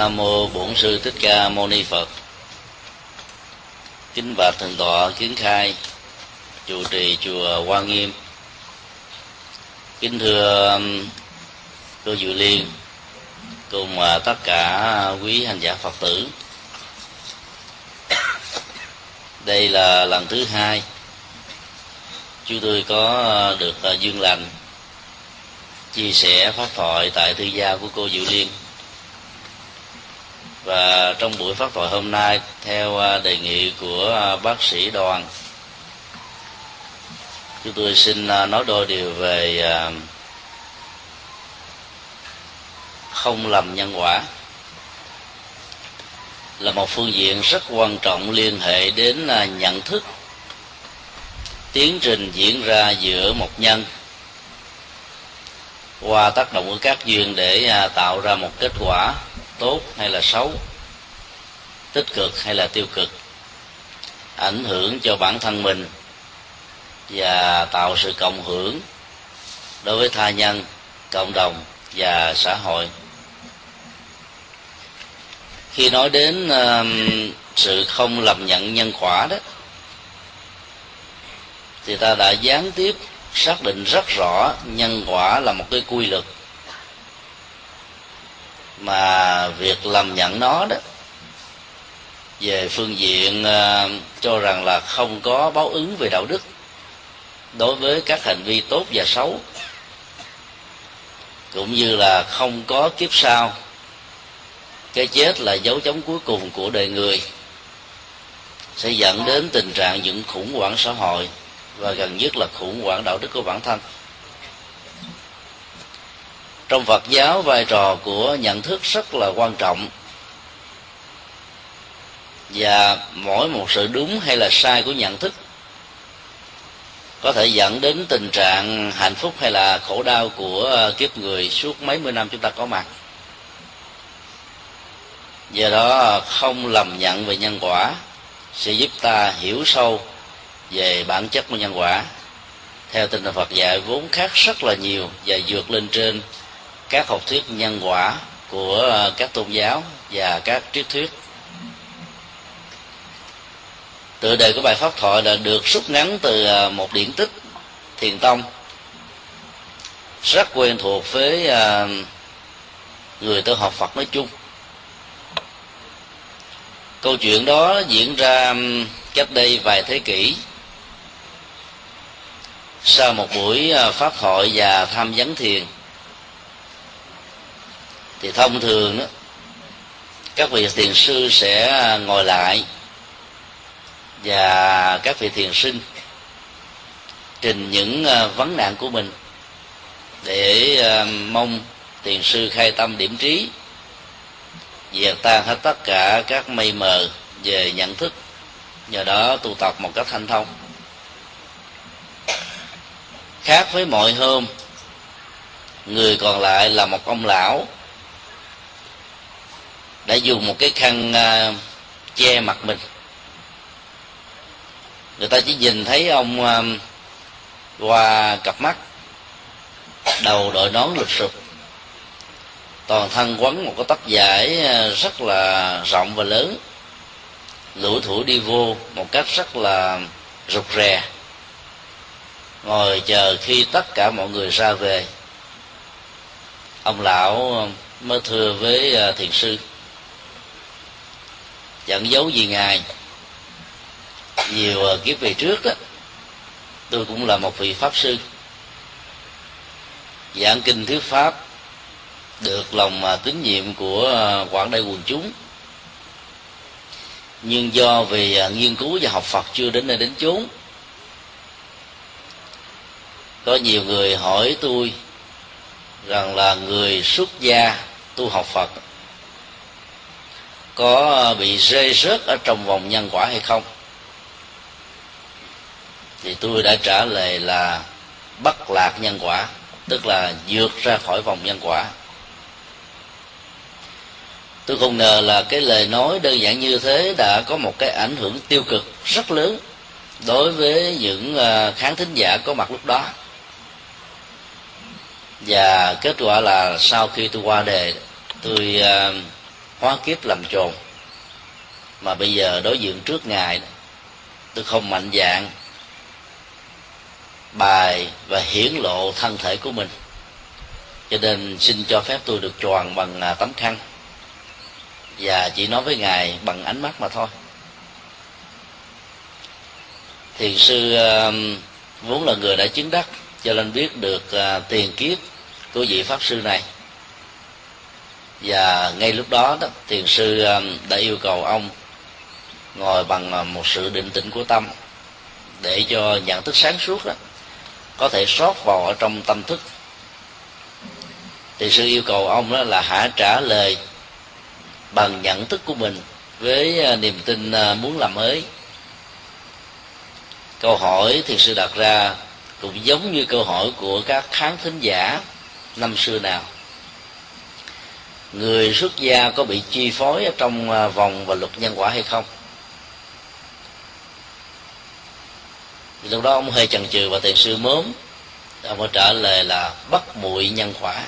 nam mô bổn sư thích ca mâu ni phật. Kính bạch thượng tọa kiến khai, chủ trì chùa hoa nghiêm. Kính thưa um, cô Diệu Liên, cùng à, tất cả quý hành giả Phật tử. Đây là lần thứ hai chúng tôi có à, được à, dương lành, chia sẻ pháp thoại tại thư gia của cô Diệu Liên và trong buổi phát thoại hôm nay, theo à, đề nghị của à, bác sĩ đoàn, chúng tôi xin à, nói đôi điều về không lầm nhân quả. Là một phương diện rất quan trọng liên hệ đến nhận thức. Tiến trình diễn ra giữa một nhân qua tác động của các duyên để tạo ra một kết quả tốt hay là xấu tích cực hay là tiêu cực ảnh hưởng cho bản thân mình và tạo sự cộng hưởng đối với tha nhân cộng đồng và xã hội. Khi nói đến uh, sự không lầm nhận nhân quả đó thì ta đã gián tiếp xác định rất rõ nhân quả là một cái quy luật mà việc làm nhận nó đó về phương diện uh, cho rằng là không có báo ứng về đạo đức đối với các hành vi tốt và xấu cũng như là không có kiếp sau cái chết là dấu chấm cuối cùng của đời người sẽ dẫn đến tình trạng những khủng hoảng xã hội và gần nhất là khủng hoảng đạo đức của bản thân trong phật giáo, vai trò của nhận thức rất là quan trọng. Và mỗi một sự đúng hay là sai của nhận thức có thể dẫn đến tình trạng hạnh phúc hay là khổ đau của kiếp người suốt mấy mươi năm chúng ta có mặt. Do đó, không lầm nhận về nhân quả sẽ giúp ta hiểu sâu về bản chất của nhân quả. Theo tinh thần Phật dạy, vốn khác rất là nhiều và vượt lên trên các học thuyết nhân quả của ờ, các tôn giáo và các triết thuyết. Tựa đề của bài pháp thoại là được rút ngắn từ ờ, một điển tích, thiền tông. Rất quen thuộc với ờ, người tu học phật nói chung. Câu chuyện đó diễn ra cách đây vài thế kỷ. Sau một buổi pháp thoại và tham vấn thiền thì thông thường đó, các vị thiền sư sẽ ngồi lại và các vị thiền sinh trình những ờ, vấn nạn của mình để ờ, mong thiền sư khai tâm điểm trí, dẹp tan hết tất cả các mây mờ về nhận thức, nhờ đó tu tập một cách thanh thông. Khác với mọi hôm, người còn lại là một ông lão đã dùng một cái khăn uh, che mặt mình. Người ta chỉ nhìn thấy ông à, uh, qua cặp mắt đầu đội nón lụp sụp. Toàn thân quấn một cái tóc dài à, rất là rộng và lớn. Lũ thủ đi vô một cách rất là rụt rè. Ngồi chờ khi tất cả mọi người ra về ông lão mới thưa với thiền sư chẳng giấu gì ngài. Nhiều ờ, kiếp về trước đó tôi cũng là một vị pháp sư. Giảng kinh thuyết pháp được lòng ờ, tín nhiệm của ờ, quảng đại quần chúng. Nhưng do vì nghiên cứu và học Phật chưa đến nơi đến chốn, có nhiều người hỏi tôi rằng là người xuất gia tu học Phật có ờ, bị rơi rớt ở trong vòng nhân quả hay không? Thì tôi đã trả lời là bắt lạc nhân quả tức là vượt ra khỏi vòng nhân quả. Tôi không ngờ là cái lời nói đơn giản như thế đã có một cái ảnh hưởng tiêu cực rất lớn đối với những ờ, khán thính giả có mặt lúc đó. Và kết quả là sau khi tôi qua đề tôi uh, hóa kiếp làm trồn. Mà bây giờ đối diện trước ngài, tôi không mạnh dạng bài và hiển lộ thân thể của mình. Cho nên xin cho phép tôi được tròn bằng à, tấm khăn. Và chỉ nói với ngài bằng ánh mắt mà thôi. Thiền sư vốn là người đã chứng đắc, cho nên biết được à, tiền kiếp của vị pháp sư này và ngay lúc đó đó, thiền sư um, đã yêu cầu ông ngồi bằng uh, một sự định tĩnh của tâm để cho nhận thức sáng suốt đó có thể sót vào ở trong tâm thức. Thì sư yêu cầu ông đó là hãy trả lời bằng nhận thức của mình với uh, niềm tin uh, muốn làm mới. Câu hỏi thiền sư đặt ra cũng giống như câu hỏi của các khán thính giả năm xưa nào người xuất gia có bị chi phối ở trong à, vòng và luật nhân quả hay không? Lúc đó ông hơi chần chừ và tiền sư mớm, ông có trả lời là bắt muội nhân quả.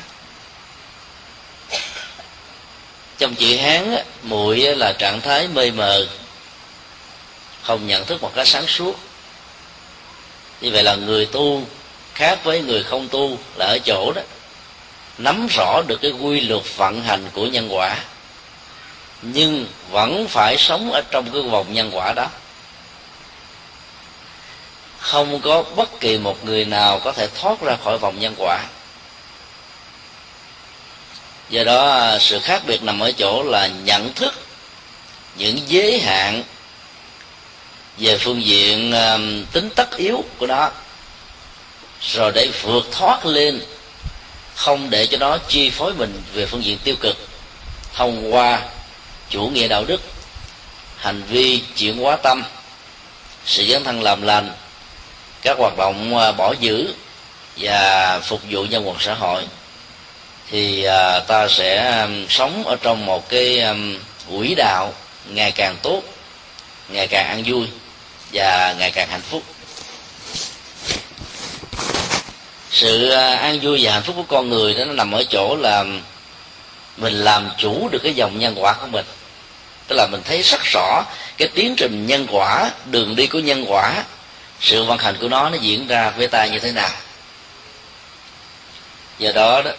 Trong chữ hán muội là trạng thái mê mờ, không nhận thức một cách sáng suốt. Như vậy là người tu khác với người không tu là ở chỗ đó nắm rõ được cái quy luật vận hành của nhân quả, nhưng vẫn phải sống ở trong cái vòng nhân quả đó. Không có bất kỳ một người nào có thể thoát ra khỏi vòng nhân quả. Do đó, sự khác biệt nằm ở chỗ là nhận thức những giới hạn về phương diện tính tất yếu của nó, rồi để vượt thoát lên không để cho nó chi phối mình về phương diện tiêu cực. Thông qua chủ nghĩa đạo đức, hành vi chuyển hóa tâm, sự dấn thân làm lành, các hoạt động à, bỏ giữ và phục vụ nhân quần xã hội, thì à, ta sẽ sống ở trong một cái quỹ đạo ngày càng tốt, ngày càng an vui và ngày càng hạnh phúc. Sự à, an vui và hạnh phúc của con người đó, nó nằm ở chỗ là mình làm chủ được cái dòng nhân quả của mình. Tức là mình thấy rất rõ cái tiến trình nhân quả, đường đi của nhân quả, sự vận hành của nó nó diễn ra với ta như thế nào. Do đó đó,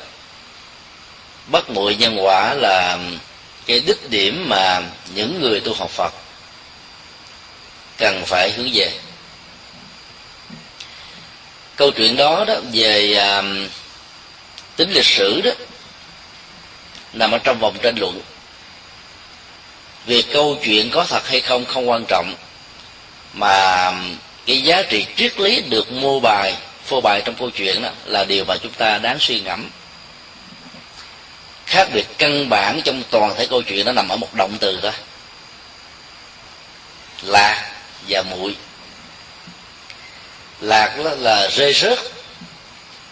bất muội nhân quả là cái đích điểm mà những người tu học phật cần phải hướng về câu chuyện đó đó về à, tính lịch sử đó nằm ở trong vòng tranh luận. Việc câu chuyện có thật hay không không quan trọng mà cái giá trị triết lý được mô bài phô bày trong câu chuyện đó là điều mà chúng ta đáng suy ngẫm. Khác biệt căn bản trong toàn thể câu chuyện nó nằm ở một động từ thôi là và muội lạc đó là rơi rớt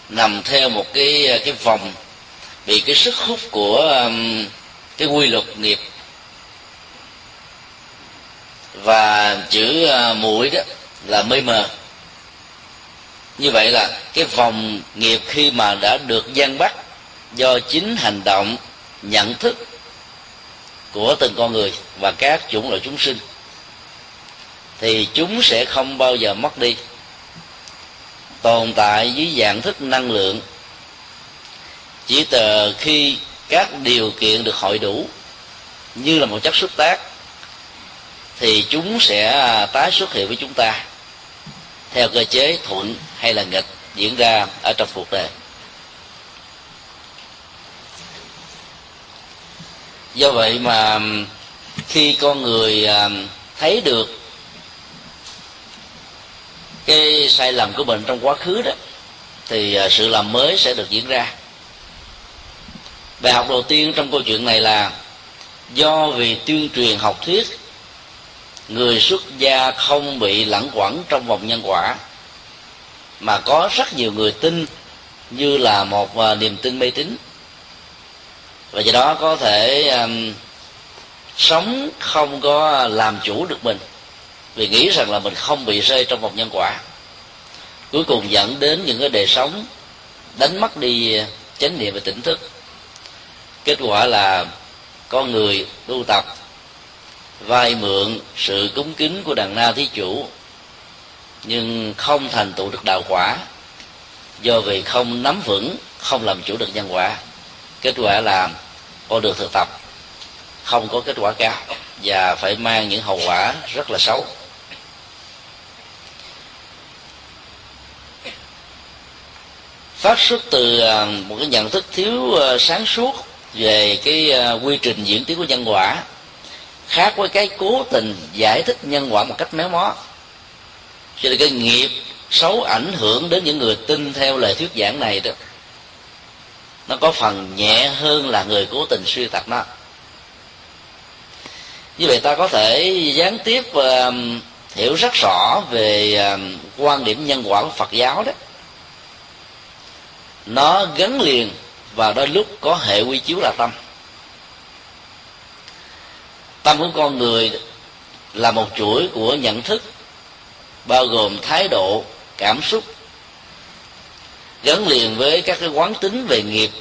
nằm theo một cái cái vòng bị cái sức hút của um, cái quy luật nghiệp. Và chữ à, uh, mũi đó là mê mờ. Như vậy là cái vòng nghiệp khi mà đã được gian bắt do chính hành động nhận thức của từng con người và các chủng loại chúng sinh thì chúng sẽ không bao giờ mất đi tồn tại dưới dạng thức năng lượng. Chỉ từ khi các điều kiện được hội đủ, như là một chất xúc tác, thì chúng sẽ tái xuất hiện với chúng ta, theo cơ chế thuận hay là nghịch diễn ra ở trong cuộc đời. Do vậy mà khi con người à, thấy được cái sai lầm của mình trong quá khứ đó thì à, sự làm mới sẽ được diễn ra. Bài học đầu tiên trong câu chuyện này là do vì tuyên truyền học thuyết người xuất gia không bị lẳng quẩn trong vòng nhân quả mà có rất nhiều người tin như là một à, niềm tin mê tín. Và do đó có thể um, sống không có làm chủ được mình vì nghĩ rằng là mình không bị rơi trong vòng nhân quả. Cuối cùng dẫn đến những cái đề sống, đánh mất đi chánh niệm và tỉnh thức. Kết quả là con người tu tập vay mượn sự cúng kính của đàn na thí chủ, nhưng không thành tựu được đạo quả. Do vì không nắm vững, không làm chủ được nhân quả. Kết quả là con được thực tập. Không có kết quả cao, và phải mang những hậu quả rất là xấu. Phát xuất từ à, một cái nhận thức thiếu à, sáng suốt về cái à, quy trình diễn tiến của nhân quả khác với cái cố tình giải thích nhân quả một cách méo mó. Cho nên cái nghiệp xấu ảnh hưởng đến những người tin theo lời thuyết giảng này đó nó có phần nhẹ hơn là người cố tình suy tập nó. Như vậy ta có thể gián tiếp uh, hiểu rất rõ về uh, quan điểm nhân quả của phật giáo đó nó gắn liền và đôi lúc có hệ quy chiếu là tâm. Tâm của con người là một chuỗi của nhận thức, bao gồm thái độ, cảm xúc, gắn liền với các cái quán tính về nghiệp,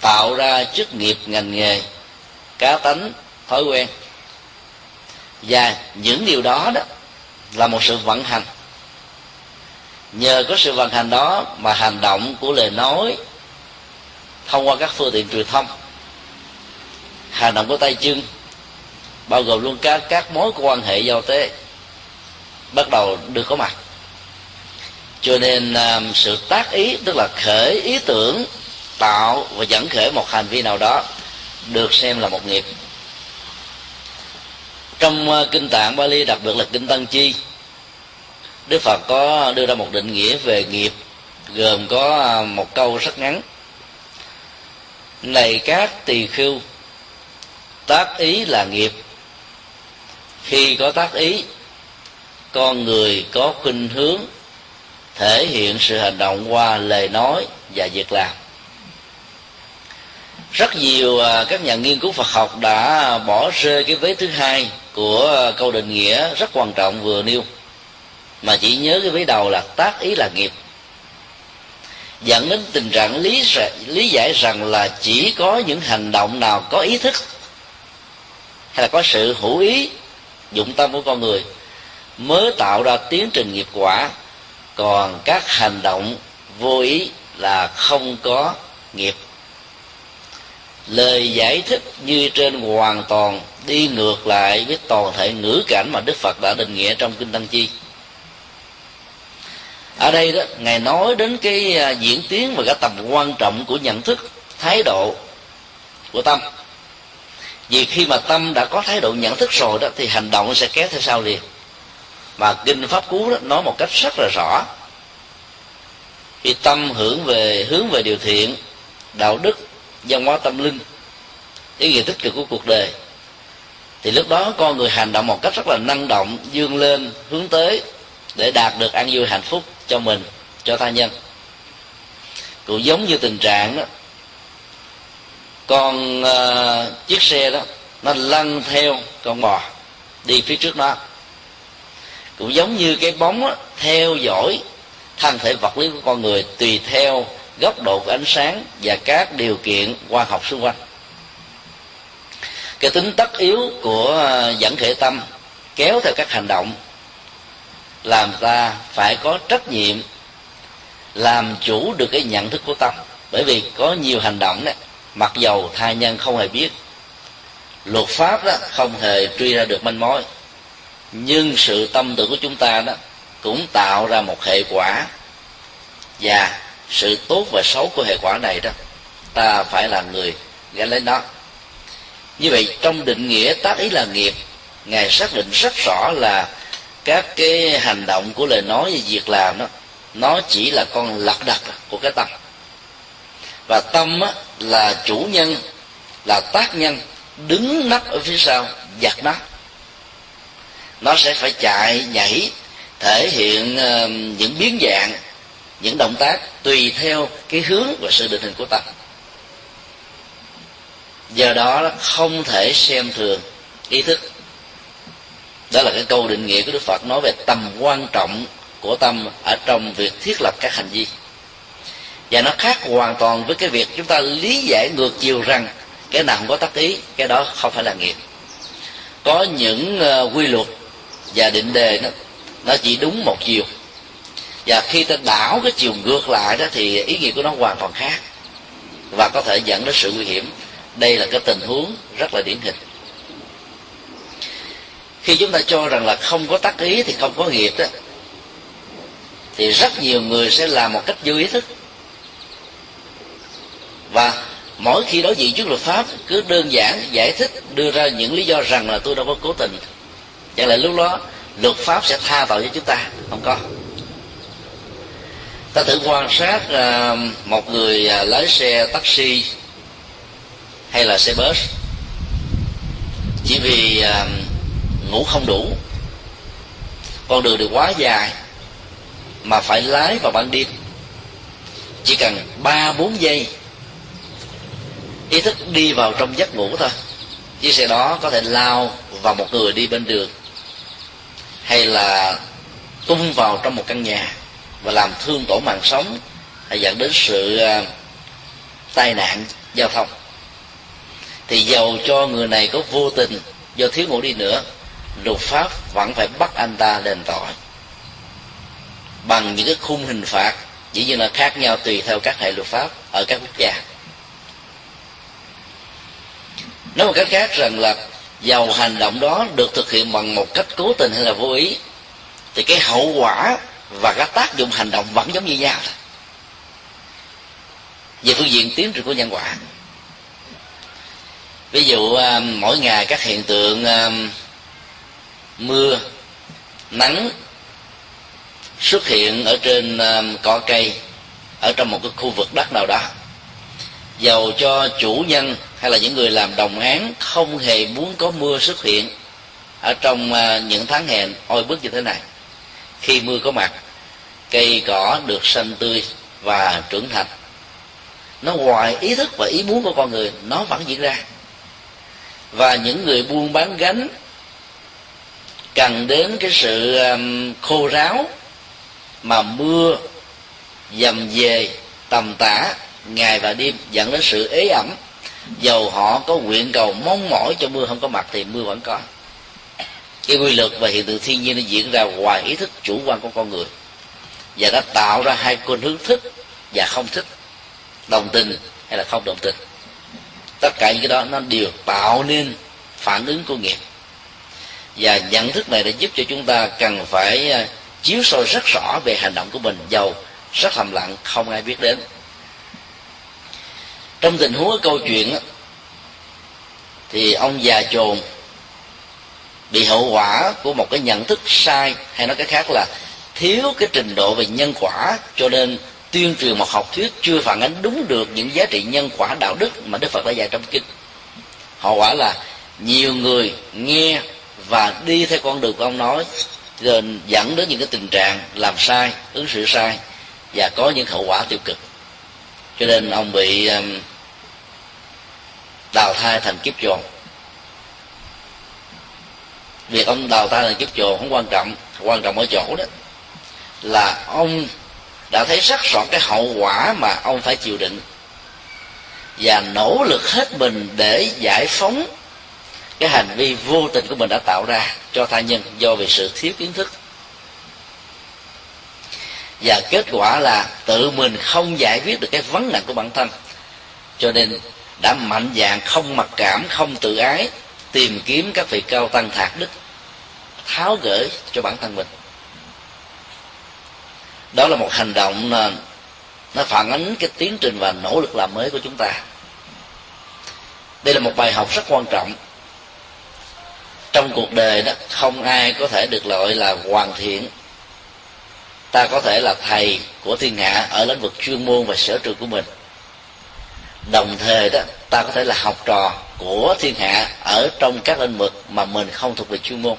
tạo ra chức nghiệp ngành nghề, cá tánh, thói quen. Và những điều đó đó là một sự vận hành nhờ có sự vận hành đó mà hành động của lời nói thông qua các phương tiện truyền thông hành động của tay chân bao gồm luôn các các mối quan hệ giao tế bắt đầu được có mặt. Cho nên um, sự tác ý tức là khởi ý tưởng tạo và dẫn khởi một hành vi nào đó được xem là một nghiệp. Trong uh, kinh tạng Bali đặc biệt là kinh Tăng Chi Đức Phật có đưa ra một định nghĩa về nghiệp, gồm có à, một câu rất ngắn. Này các tỳ khưu, tác ý là nghiệp. Khi có tác ý, con người có khuynh hướng thể hiện sự hành động qua lời nói và việc làm. Rất nhiều à, các nhà nghiên cứu Phật học đã bỏ rơi cái vế thứ hai của câu định nghĩa rất quan trọng vừa nêu mà chỉ nhớ cái vế đầu là tác ý là nghiệp. Dẫn đến tình trạng lý lý giải rằng là chỉ có những hành động nào có ý thức, hay là có sự hữu ý, dụng tâm của con người, mới tạo ra tiến trình nghiệp quả. Còn các hành động vô ý là không có nghiệp. Lời giải thích như trên hoàn toàn đi ngược lại với toàn thể ngữ cảnh mà đức phật đã định nghĩa trong kinh tăng chi ở đây đó, ngài nói đến cái à, diễn tiến và cái tầm quan trọng của nhận thức, thái độ của tâm. Vì khi mà tâm đã có thái độ nhận thức rồi đó, thì hành động sẽ kéo theo sau liền. Mà kinh pháp cú đó, nói một cách rất là rõ. Khi tâm hưởng về, hướng về điều thiện, đạo đức, văn hóa tâm linh, ý nghĩa tích cực của cuộc đời, thì lúc đó con người hành động một cách rất là năng động dương lên, hướng tới để đạt được an vui hạnh phúc cho mình cho tha nhân. Cũng giống như tình trạng đó con uh, chiếc xe đó nó lăn theo con bò đi phía trước nó cũng giống như cái bóng đó, theo dõi thân thể vật lý của con người tùy theo góc độ của ánh sáng và các điều kiện khoa học xung quanh. Cái tính tất yếu của ờ, dẫn thể tâm kéo theo các hành động làm ta phải có trách nhiệm, làm chủ được cái nhận thức của tâm. Bởi vì có nhiều hành động đấy mặc dầu thai nhân không hề biết, luật pháp đó không hề truy ra được manh mối. Nhưng sự tâm tưởng của chúng ta đó cũng tạo ra một hệ quả. Và sự tốt và xấu của hệ quả này đó, ta phải là người gánh lấy nó. Như vậy, trong định nghĩa tác ý là nghiệp, ngài xác định rất rõ là các cái hành động của lời nói và việc làm đó nó chỉ là con lật đật của cái tâm. Và tâm á, là chủ nhân là tác nhân đứng nắp ở phía sau giặt nó. Nó sẽ phải chạy nhảy thể hiện uh, những biến dạng những động tác tùy theo cái hướng và sự định hình của tâm. Do đó không thể xem thường ý thức đó là cái câu định nghĩa của đức phật nói về tầm quan trọng của tâm ở trong việc thiết lập các hành vi. Và nó khác hoàn toàn với cái việc chúng ta lý giải ngược chiều rằng cái nào không có tác ý, cái đó không phải là nghiệp. Có những ờ, quy luật và định đề nó nó chỉ đúng một chiều. Và khi ta đảo cái chiều ngược lại đó thì ý nghĩa của nó hoàn toàn khác và có thể dẫn đến sự nguy hiểm. Đây là cái tình huống rất là điển hình khi chúng ta cho rằng là không có tác ý thì không có nghiệp đó, thì rất nhiều người sẽ làm một cách vô ý thức. Và mỗi khi đối diện trước luật pháp, cứ đơn giản giải thích, đưa ra những lý do rằng là tôi đâu có cố tình. Chẳng lẽ lúc đó luật pháp sẽ tha tội cho chúng ta? Không có. Ta thử quan sát à, một người à, lái xe taxi hay là xe bus. Chỉ vì à, ngủ không đủ. Con đường được quá dài mà phải lái vào ban đêm. Chỉ cần ba, bốn giây, ý thức đi vào trong giấc ngủ thôi. Chiếc xe đó có thể lao vào một người đi bên đường hay là tung vào trong một căn nhà và làm thương tổn mạng sống hay dẫn đến sự ờ, tai nạn giao thông. Thì dầu cho người này có vô tình do thiếu ngủ đi nữa luật pháp vẫn phải bắt anh ta đền tội. Bằng những cái khung hình phạt, dĩ nhiên là khác nhau tùy theo các hệ luật pháp ở các quốc gia. Nói một cách khác rằng là dầu hành động đó được thực hiện bằng một cách cố tình hay là vô ý, thì cái hậu quả và các tác dụng hành động vẫn giống như nhau. Về phương diện tiến trình của nhân quả, ví dụ à, mỗi ngày các hiện tượng à, mưa, nắng xuất hiện ở trên à, cỏ cây, ở trong một cái khu vực đất nào đó. Dầu cho chủ nhân hay là những người làm đồng án không hề muốn có mưa xuất hiện ở trong à, những tháng hè oi bức như thế này. Khi mưa có mặt, cây cỏ được xanh tươi và trưởng thành. Nó ngoài ý thức và ý muốn của con người, nó vẫn diễn ra. Và những người buôn bán gánh cần đến cái sự um, khô ráo mà mưa dầm về, tầm tã, ngày và đêm, dẫn đến sự ế ẩm. Dầu họ có nguyện cầu mong mỏi cho mưa không có mặt thì mưa vẫn có. Cái quy luật và hiện tượng thiên nhiên nó diễn ra ngoài ý thức, chủ quan của con người. Và đã tạo ra hai khuynh hướng thích và không thích đồng tình hay là không đồng tình. Tất cả những cái đó nó đều tạo nên phản ứng của nghiệp và nhận thức này đã giúp cho chúng ta cần phải à, chiếu soi rất rõ về hành động của mình. Giàu rất thầm lặng, không ai biết đến. Trong tình huống câu chuyện thì ông già chồn bị hậu quả của một cái nhận thức sai, hay nói cái khác là thiếu cái trình độ về nhân quả, cho nên tuyên truyền một học thuyết chưa phản ánh đúng được những giá trị nhân quả đạo đức mà đức phật đã dạy trong kinh. Hậu quả là nhiều người nghe và đi theo con đường của ông nói, rồi dẫn đến những cái tình trạng làm sai, ứng xử sai, và có những hậu quả tiêu cực. Cho nên ông bị um, đào thai thành kiếp chồn việc ông đào thai thành kiếp chồn không quan trọng quan trọng ở chỗ đó là ông đã thấy sắc rõ cái hậu quả mà ông phải chịu đựng. Và nỗ lực hết mình để giải phóng cái hành vi vô tình của mình đã tạo ra cho tha nhân do vì sự thiếu kiến thức. Và kết quả là tự mình không giải quyết được cái vấn nạn của bản thân. Cho nên đã mạnh dạng không mặc cảm, không tự ái, tìm kiếm các vị cao tăng thạc đức, tháo gỡ cho bản thân mình. Đó là một hành động nó phản ánh cái tiến trình và nỗ lực làm mới của chúng ta. Đây là một bài học rất quan trọng trong cuộc đời đó, không ai có thể được gọi là hoàn thiện. Ta có thể là thầy của thiên hạ ở lĩnh vực chuyên môn và sở trường của mình. Đồng thời đó, ta có thể là học trò của thiên hạ ở trong các lĩnh vực mà mình không thuộc về chuyên môn.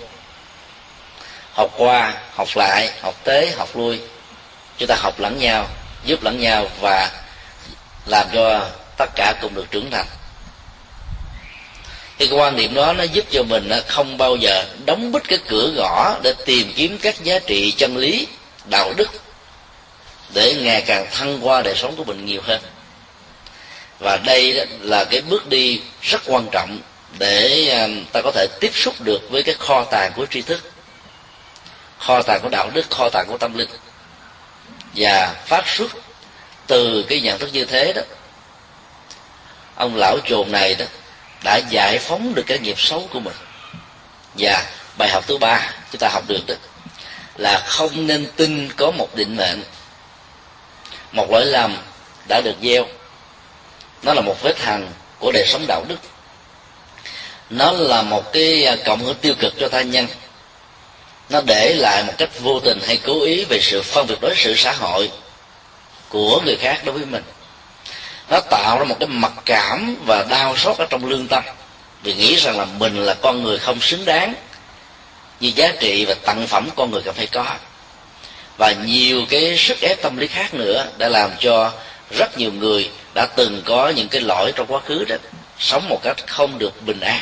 Học qua, học lại, học tế học lui. Chúng ta học lẫn nhau, giúp lẫn nhau và làm cho tất cả cùng được trưởng thành thì cái quan niệm đó nó giúp cho mình không bao giờ đóng bít cái cửa gõ để tìm kiếm các giá trị chân lý, đạo đức, để ngày càng thăng qua đời sống của mình nhiều hơn. Và đây là cái bước đi rất quan trọng để à, ta có thể tiếp xúc được với cái kho tàng của tri thức, kho tàng của đạo đức, kho tàng của tâm linh. Và phát xuất từ cái nhận thức như thế đó, ông lão chồn này đó đã giải phóng được cái nghiệp xấu của mình. Và bài học thứ ba chúng ta học được đó là không nên tin có một định mệnh. Một lỗi lầm đã được gieo. Nó là một vết hằn của đời sống đạo đức. Nó là một cái à, cộng hưởng tiêu cực cho tha nhân. Nó để lại một cách vô tình hay cố ý về sự phân biệt đối xử xã hội của người khác đối với mình nó tạo ra một cái mặc cảm và đau xót ở trong lương tâm. Vì nghĩ rằng là mình là con người không xứng đáng như giá trị và tặng phẩm con người cần phải có. Và nhiều cái sức ép tâm lý khác nữa đã làm cho rất nhiều người đã từng có những cái lỗi trong quá khứ đó, sống một cách không được bình an.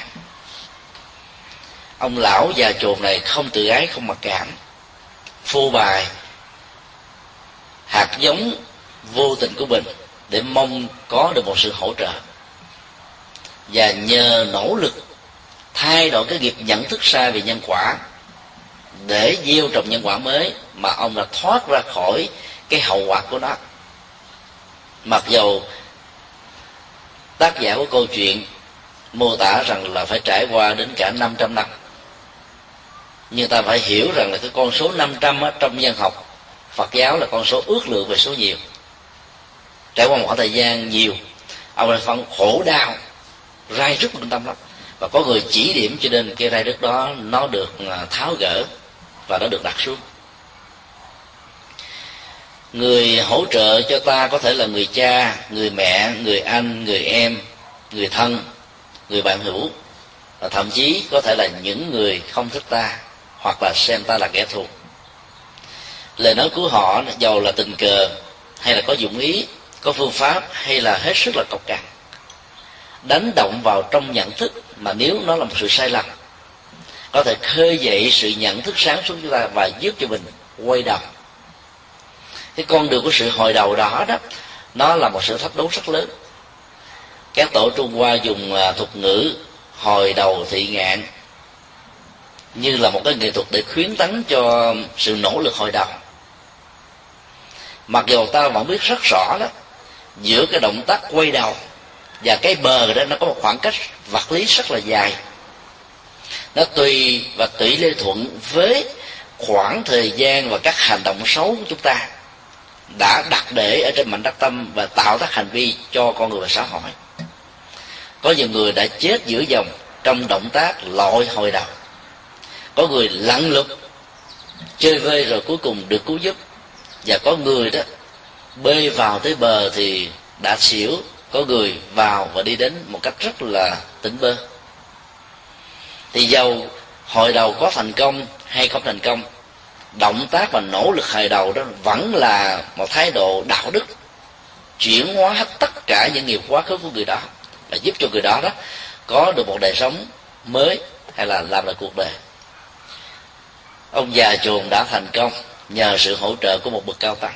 Ông lão già chồn này không tự ái, không mặc cảm. Phô bài hạt giống vô tình của mình để mong có được một sự hỗ trợ. Và nhờ nỗ lực thay đổi cái nghiệp nhận thức sai về nhân quả để gieo trồng nhân quả mới mà ông đã thoát ra khỏi cái hậu quả của nó. Mặc dầu tác giả của câu chuyện mô tả rằng là phải trải qua đến cả 500 năm nhưng ta phải hiểu rằng là cái con số 500 á, trong dân học Phật giáo là con số ước lượng về số nhiều trải qua một khoảng thời gian nhiều, ông này phân khổ đau, rai rứt trong tâm lắm. Và có người chỉ điểm cho nên cái rai rứt đó nó được à, tháo gỡ và nó được đặt xuống. Người hỗ trợ cho ta có thể là người cha, người mẹ, người anh, người em, người thân, người bạn hữu. Và thậm chí có thể là những người không thích ta hoặc là xem ta là kẻ thù. Lời nói của họ giàu là tình cờ hay là có dụng ý có phương pháp hay là hết sức là cộc cằn đánh động vào trong nhận thức mà nếu nó là một sự sai lầm, có thể khơi dậy sự nhận thức sáng suốt chúng ta và giúp cho mình quay đầu. Cái con đường của sự hồi đầu đó đó, nó là một sự thách đố rất lớn. Các tổ trung hoa dùng à, thuật ngữ hồi đầu thị ngạn như là một cái nghệ thuật để khuyến tấn cho sự nỗ lực hồi đầu. Mặc dù ta vẫn biết rất rõ đó giữa cái động tác quay đầu và cái bờ đó, nó có một khoảng cách vật lý rất là dài. Nó tùy và tùy lê thuận với khoảng thời gian và các hành động xấu của chúng ta đã đặt để ở trên mảnh đất tâm và tạo các hành vi cho con người và xã hội. Có nhiều người đã chết giữa dòng trong động tác lội hồi đầu. Có người lặn lục chơi vơi rồi cuối cùng được cứu giúp. Và có người đó bơi vào tới bờ thì đã xỉu, có người vào và đi đến một cách rất là tỉnh bơ. Thì dầu hồi đầu có thành công hay không thành công, động tác và nỗ lực hồi đầu đó vẫn là một thái độ đạo đức, chuyển hóa hết tất cả những nghiệp quá khứ của người đó và giúp cho người đó đó có được một đời sống mới hay là làm lại cuộc đời. Ông già chuồng đã thành công nhờ sự hỗ trợ của một bậc cao tăng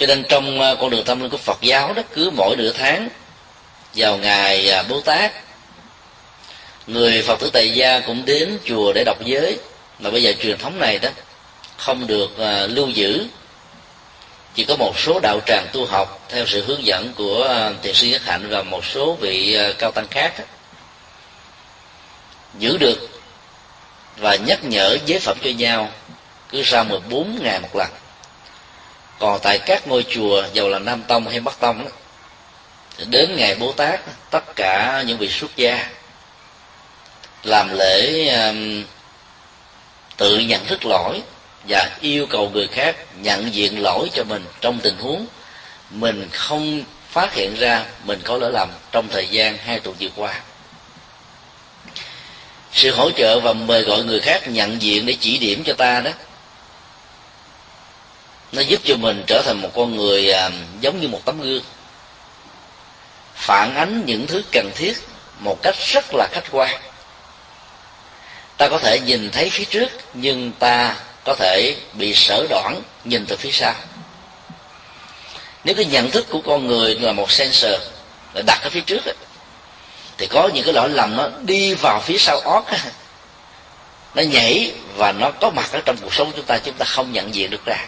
cho nên trong à, con đường tâm linh của phật giáo đó cứ mỗi nửa tháng vào ngày à, bố tát người phật tử tại gia cũng đến chùa để đọc giới mà bây giờ truyền thống này đó không được uh, lưu giữ chỉ có một số đạo tràng tu học theo sự hướng dẫn của uh, thiền sư nhất hạnh và một số vị uh, cao tăng khác đó. giữ được và nhắc nhở giới phẩm cho nhau cứ sau 14 ngày một lần còn tại các ngôi chùa dầu là nam tông hay bắc tông đó, đến ngày bố tát tất cả những vị xuất gia làm lễ um, tự nhận thức lỗi và yêu cầu người khác nhận diện lỗi cho mình trong tình huống mình không phát hiện ra mình có lỗi lầm trong thời gian hai tuần vừa qua. Sự hỗ trợ và mời gọi người khác nhận diện để chỉ điểm cho ta đó nó giúp cho mình trở thành một con người à, giống như một tấm gương. Phản ánh những thứ cần thiết một cách rất là khách quan. Ta có thể nhìn thấy phía trước nhưng ta có thể bị sở đoản nhìn từ phía sau. Nếu cái nhận thức của con người là một sensor là đặt ở phía trước ấy, thì có những cái lỗi lầm nó đi vào phía sau ót nó nhảy và nó có mặt ở trong cuộc sống của chúng ta chúng ta không nhận diện được ra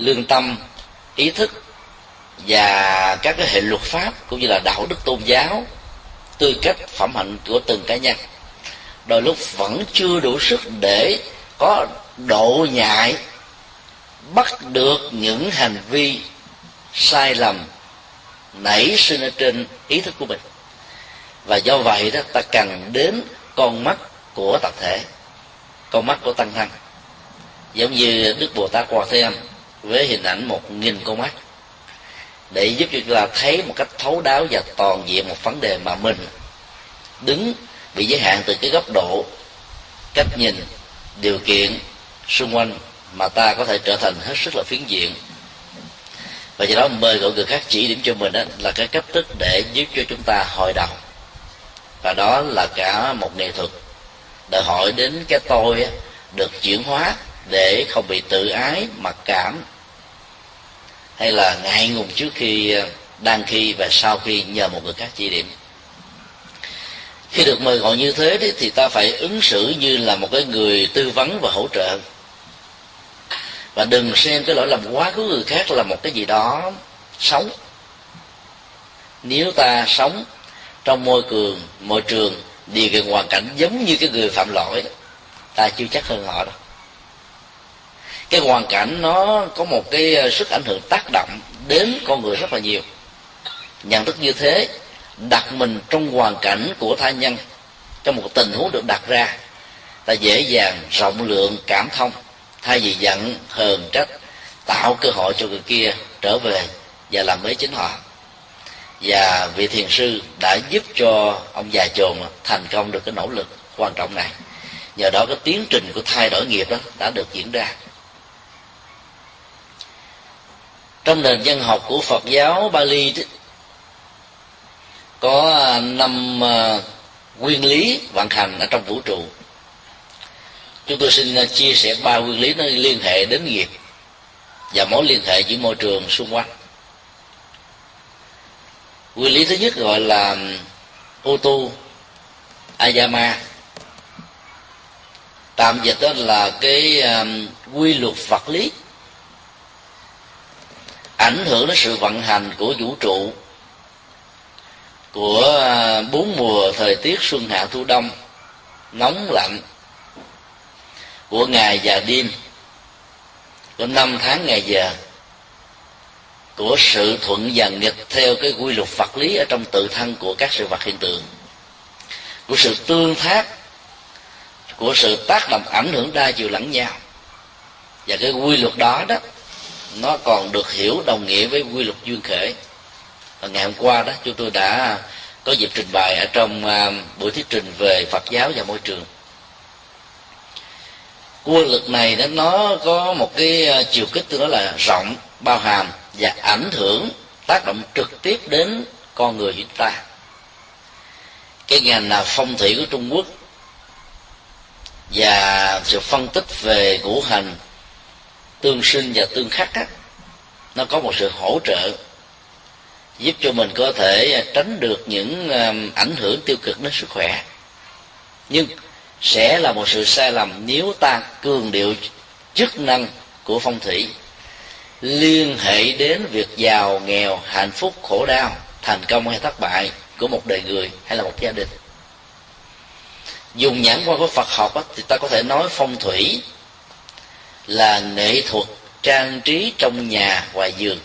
lương tâm, ý thức và các cái hệ luật pháp cũng như là đạo đức tôn giáo tư cách phẩm hạnh của từng cá nhân. Đôi lúc vẫn chưa đủ sức để có độ nhạy, bắt được những hành vi sai lầm nảy sinh ở trên ý thức của mình. Và do vậy đó, ta cần đến con mắt của tập thể, con mắt của tăng thân giống như đức bồ tát quan thế âm với hình ảnh một nghìn con mắt, để giúp cho chúng ta thấy một cách thấu đáo và toàn diện một vấn đề mà mình đứng bị giới hạn từ cái góc độ cách nhìn, điều kiện xung quanh mà ta có thể trở thành hết sức là phiến diện. Và do đó mời gọi người khác chỉ điểm cho mình đó là cái cách thức để giúp cho chúng ta hồi đầu. Và đó là cả một nghệ thuật đòi hỏi đến cái tôi được chuyển hóa để không bị tự ái, mặc cảm hay là ngại ngùng trước khi ờ, đang khi và sau khi nhờ một người khác chỉ điểm? Khi được mời gọi như thế đấy, thì ta phải ứng xử như là một cái người tư vấn và hỗ trợ. Và đừng xem cái lỗi lầm quá của người khác là một cái gì đó xấu. Nếu ta sống trong môi trường môi trường điều kiện hoàn cảnh giống như cái người phạm lỗi ta chưa chắc hơn họ đâu cái hoàn cảnh nó có một cái ờ, sức ảnh hưởng tác động đến con người rất là nhiều. Nhận thức như thế, đặt mình trong hoàn cảnh của tha nhân, trong một tình huống được đặt ra, ta dễ dàng rộng lượng cảm thông, thay vì giận, hờn, trách, tạo cơ hội cho người kia trở về và làm mới chính họ. Và vị thiền sư đã giúp cho ông già chồn thành công được cái nỗ lực quan trọng này. Nhờ đó cái tiến trình của thay đổi nghiệp đó đã được diễn ra. Trong nền văn học của phật giáo bali có à, năm à, nguyên lý vận hành ở trong vũ trụ. Chúng tôi xin à, chia sẻ ba nguyên lý nó liên hệ đến nghiệp và mối liên hệ giữa môi trường xung quanh. Nguyên lý thứ nhất gọi là ô tu, ayama. Tạm dịch đó là cái quy luật vật lý ảnh hưởng đến sự vận hành của vũ trụ của à, bốn mùa thời tiết xuân hạ thu đông, nóng lạnh của ngày và đêm, của năm tháng ngày giờ của sự thuận và nghịch theo cái quy luật vật lý ở trong tự thân của các sự vật hiện tượng, của sự tương tác, của sự tác động ảnh hưởng đa chiều lẫn nhau. Và cái quy luật đó đó nó còn được hiểu đồng nghĩa với quy luật duyên khởi và ngày hôm qua đó, chúng tôi đã có dịp trình bày ở trong à, buổi thuyết trình về Phật giáo và môi trường. Quy lực này đó, nó có một cái à, chiều kích tôi nói là rộng, bao hàm và ảnh hưởng, tác động trực tiếp đến con người chúng ta cái ngành là phong thủy của Trung Quốc và sự phân tích về ngũ hành tương sinh và tương khắc á, nó có một sự hỗ trợ giúp cho mình có thể à, tránh được những à, ảnh hưởng tiêu cực đến sức khỏe. Nhưng sẽ là một sự sai lầm nếu ta cường điệu chức năng của phong thủy. Liên hệ đến việc giàu nghèo hạnh phúc khổ đau thành công hay thất bại của một đời người hay là một gia đình. Dùng nhãn quan của phật học thì ta có thể nói phong thủy là nghệ thuật, trang trí trong nhà và giường.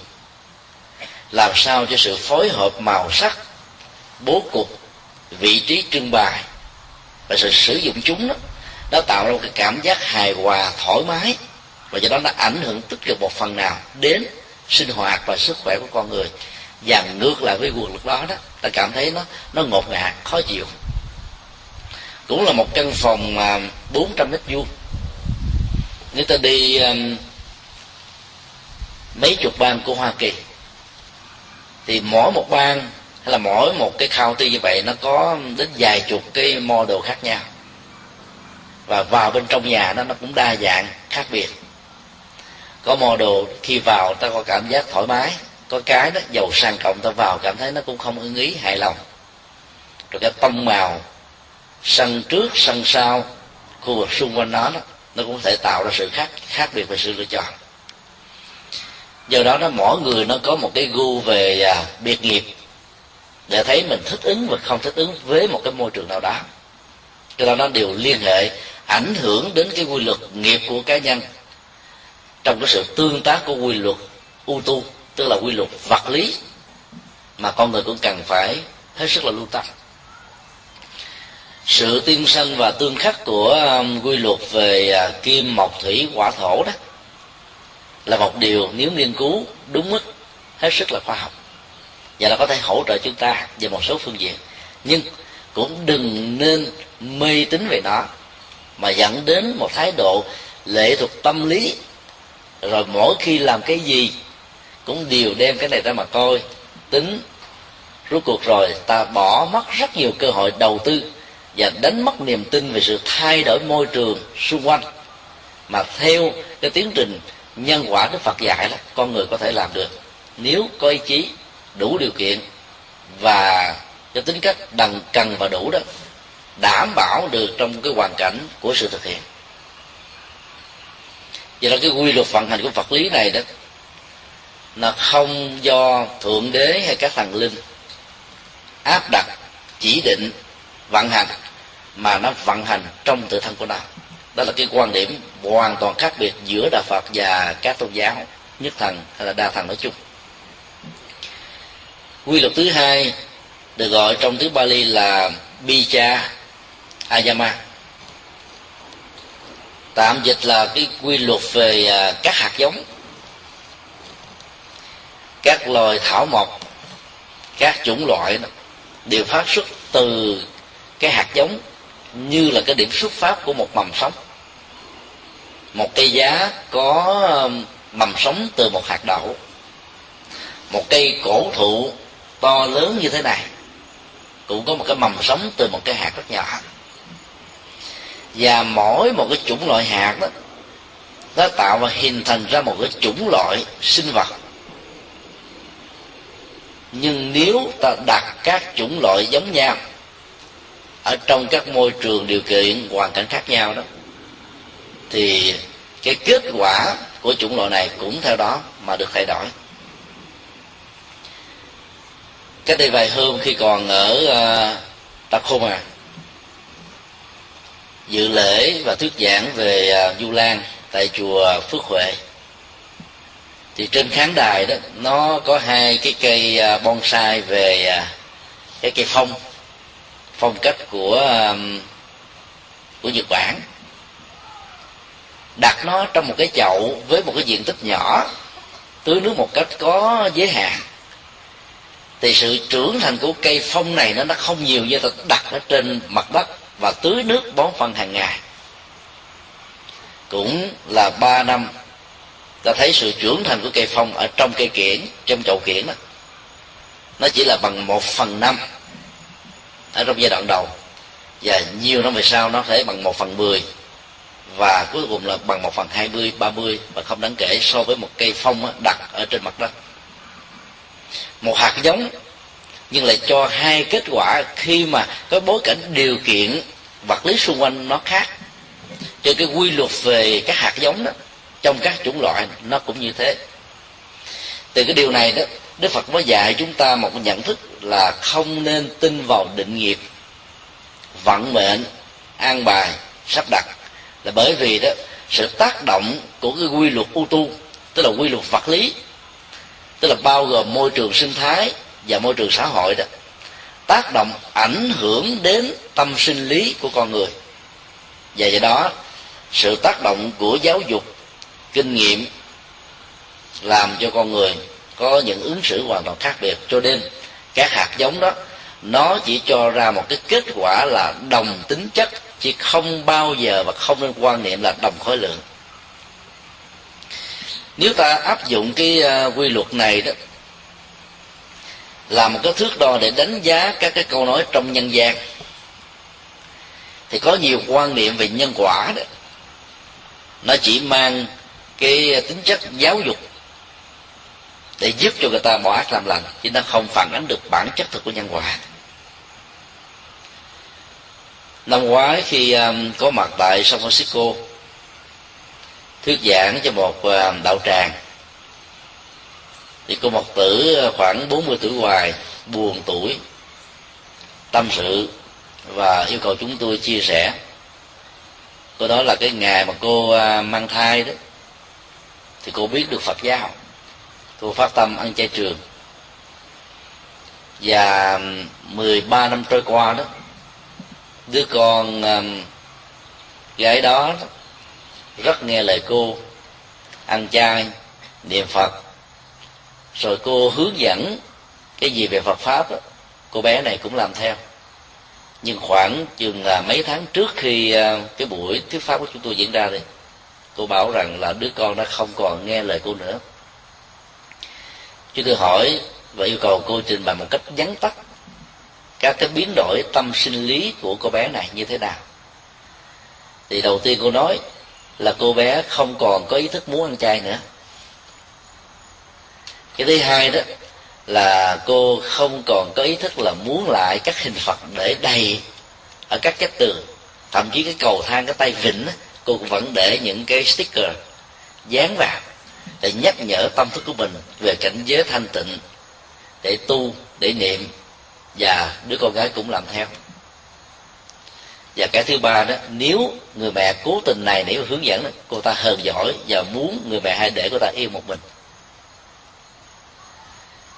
Làm sao cho sự phối hợp màu sắc, bố cục, vị trí trưng bày và sự sử dụng chúng đó nó tạo ra một cái cảm giác hài hòa, thoải mái. Và do đó nó ảnh hưởng tích cực một phần nào đến sinh hoạt và sức khỏe của con người. Và ngược lại với nguồn lực đó đó, ta cảm thấy nó nó ngột ngạt, khó chịu. Cũng là một căn phòng mà 400 mét vuông nếu ta đi um, mấy chục bang của Hoa Kỳ thì mỗi một bang hay là mỗi một cái county như vậy nó có đến vài chục cái model khác nhau. Và vào bên trong nhà đó nó cũng đa dạng khác biệt. Có model khi vào ta có cảm giác thoải mái. Có cái đó giàu sang trọng ta vào cảm thấy nó cũng không ưng ý hài lòng. Rồi cái tông màu sân trước sân sau khu vực xung quanh nó đó, nó cũng có thể tạo ra sự khác khác biệt về sự lựa chọn. Do đó nó mỗi người nó có một cái gu về à, biệt nghiệp. Để thấy mình thích ứng và không thích ứng với một cái môi trường nào đó. Cho nên nó đều liên hệ ảnh hưởng đến cái quy luật nghiệp của cá nhân. Trong cái sự tương tác của quy luật u tu tức là quy luật vật lý mà con người cũng cần phải hết sức là lưu tâm sự tiên sanh và tương khắc của um, quy luật về à, kim, mộc, thủy hỏa thổ đó là một điều nếu nghiên cứu đúng mức, hết sức là khoa học. Và nó có thể hỗ trợ chúng ta về một số phương diện. Nhưng cũng đừng nên mê tín về nó, mà dẫn đến một thái độ lệ thuộc tâm lý. Rồi mỗi khi làm cái gì cũng đều đem cái này ra mà coi. Tính, rốt cuộc rồi ta bỏ mất rất nhiều cơ hội đầu tư và đánh mất niềm tin về sự thay đổi môi trường xung quanh. Mà theo cái tiến trình nhân quả đức phật dạy đó, con người có thể làm được nếu có ý chí, đủ điều kiện và cái tính cách đằng cần và đủ đó, đảm bảo được trong cái hoàn cảnh của sự thực hiện. Vậy là cái quy luật vận hành của vật lý này đó, nó không do thượng đế hay các thần linh áp đặt, chỉ định vận hành mà nó vận hành trong tự thân của nó. Đó là cái quan điểm hoàn toàn khác biệt giữa đạo phật và các tôn giáo nhất thần hay là đa thần nói chung. Quy luật thứ hai được gọi trong tiếng Bali là Bija Ayama. Tạm dịch là cái quy luật về à, các hạt giống các loài thảo mộc các chủng loại đó, đều phát xuất từ cái hạt giống như là cái điểm xuất phát của một mầm sống. Một cây giá có um, mầm sống từ một hạt đậu. Một cây cổ thụ to lớn như thế này cũng có một cái mầm sống từ một cái hạt rất nhỏ. Và mỗi một cái chủng loại hạt đó, nó tạo và hình thành ra một cái chủng loại sinh vật. Nhưng nếu ta đặt các chủng loại giống nhau ở trong các môi trường điều kiện hoàn cảnh khác nhau đó thì cái kết quả của chủng loại này cũng theo đó mà được thay đổi. Cách đây vài hôm khi còn ở uh, Tacoma dự lễ và thuyết giảng về uh, du lan tại chùa Phước Huệ thì trên khán đài đó nó có hai cái cây uh, bonsai về uh, cái cây phong phong cách của um, của Nhật Bản. Đặt nó trong một cái chậu với một cái diện tích nhỏ, tưới nước một cách có giới hạn. Thì sự trưởng thành của cây phong này nó nó không nhiều như ta đặt ở trên mặt đất và tưới nước bón phân hàng ngày. Cũng là ba năm, ta thấy sự trưởng thành của cây phong ở trong cây kiển, trong chậu kiển đó, nó chỉ là bằng một phần năm ở trong giai đoạn đầu. Và nhiều năm về sau nó thể bằng một phần mười, và cuối cùng là bằng một phần hai mươi, ba mươi, và không đáng kể so với một cây phong đặt ở trên mặt đất. Một hạt giống, nhưng lại cho hai kết quả khi mà cái bối cảnh điều kiện vật lý xung quanh nó khác. Cho cái quy luật về các hạt giống đó, trong các chủng loại nó cũng như thế. Từ cái điều này đó, đức phật mới dạy chúng ta một nhận thức là không nên tin vào định nghiệp. Vận mệnh, an bài, sắp đặt là bởi vì đó, sự tác động của cái quy luật ưu tu, tức là quy luật vật lý, tức là bao gồm môi trường sinh thái và môi trường xã hội đó, tác động ảnh hưởng đến tâm sinh lý của con người. Và do đó, sự tác động của giáo dục, kinh nghiệm làm cho con người có những ứng xử hoàn toàn khác biệt. Cho nên các hạt giống đó, nó chỉ cho ra một cái kết quả là đồng tính chất, chứ không bao giờ và không nên quan niệm là đồng khối lượng. Nếu ta áp dụng cái à, quy luật này đó là một cái thước đo để đánh giá các cái câu nói trong nhân gian, thì có nhiều quan niệm về nhân quả đó. Nó chỉ mang cái tính chất giáo dục để giúp cho người ta bỏ ác làm lành chúng ta không phản ánh được bản chất thực của nhân quả. Năm ngoái khi um, có mặt tại San Francisco thuyết giảng cho một um, đạo tràng thì cô mộc tử uh, khoảng 40 tuổi hoài buồn tuổi tâm sự và yêu cầu chúng tôi chia sẻ. Cô đó là cái ngày mà cô uh, mang thai đó thì cô biết được phật giáo cô phát tâm ăn chay trường. Và 13 năm trôi qua đó đứa con gái đó rất nghe lời cô ăn chay niệm phật. Rồi cô hướng dẫn cái gì về phật pháp đó, cô bé này cũng làm theo. Nhưng khoảng chừng là mấy tháng trước khi ờ, cái buổi thuyết pháp của chúng tôi diễn ra đi cô bảo rằng là đứa con đã không còn nghe lời cô nữa chứ tôi hỏi và yêu cầu cô trình bày một cách vắn tắt các cái biến đổi tâm sinh lý của cô bé này như thế nào. Thì đầu tiên cô nói là cô bé không còn có ý thức muốn ăn chay nữa. Cái thứ hai đó là cô không còn có ý thức là muốn lại các hình phật để đầy ở các cái tường. Thậm chí cái cầu thang, cái tay vịnh cô cũng vẫn để những cái sticker dán vào để nhắc nhở tâm thức của mình về cảnh giới thanh tịnh để tu để niệm và đứa con gái cũng làm theo. Và cái thứ ba đó nếu người mẹ cố tình này nếu hướng dẫn cô ta hờn giỏi và muốn người mẹ hãy để cô ta yêu một mình.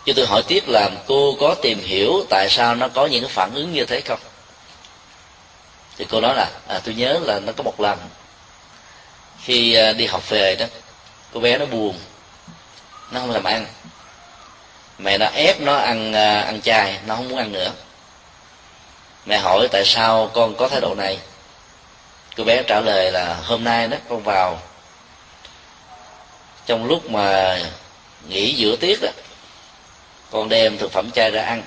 Chứ tôi hỏi tiếp là cô có tìm hiểu tại sao nó có những phản ứng như thế không? Thì cô nói là à, tôi nhớ là nó có một lần khi à, đi học về đó cô bé nó buồn. Nó không làm ăn. Mẹ nó ép nó ăn à, ăn chay, nó không muốn ăn nữa. Mẹ hỏi tại sao con có thái độ này. Cô bé trả lời là, hôm nay đó con vào, trong lúc mà nghỉ giữa tiết đó, con đem thực phẩm chay ra ăn.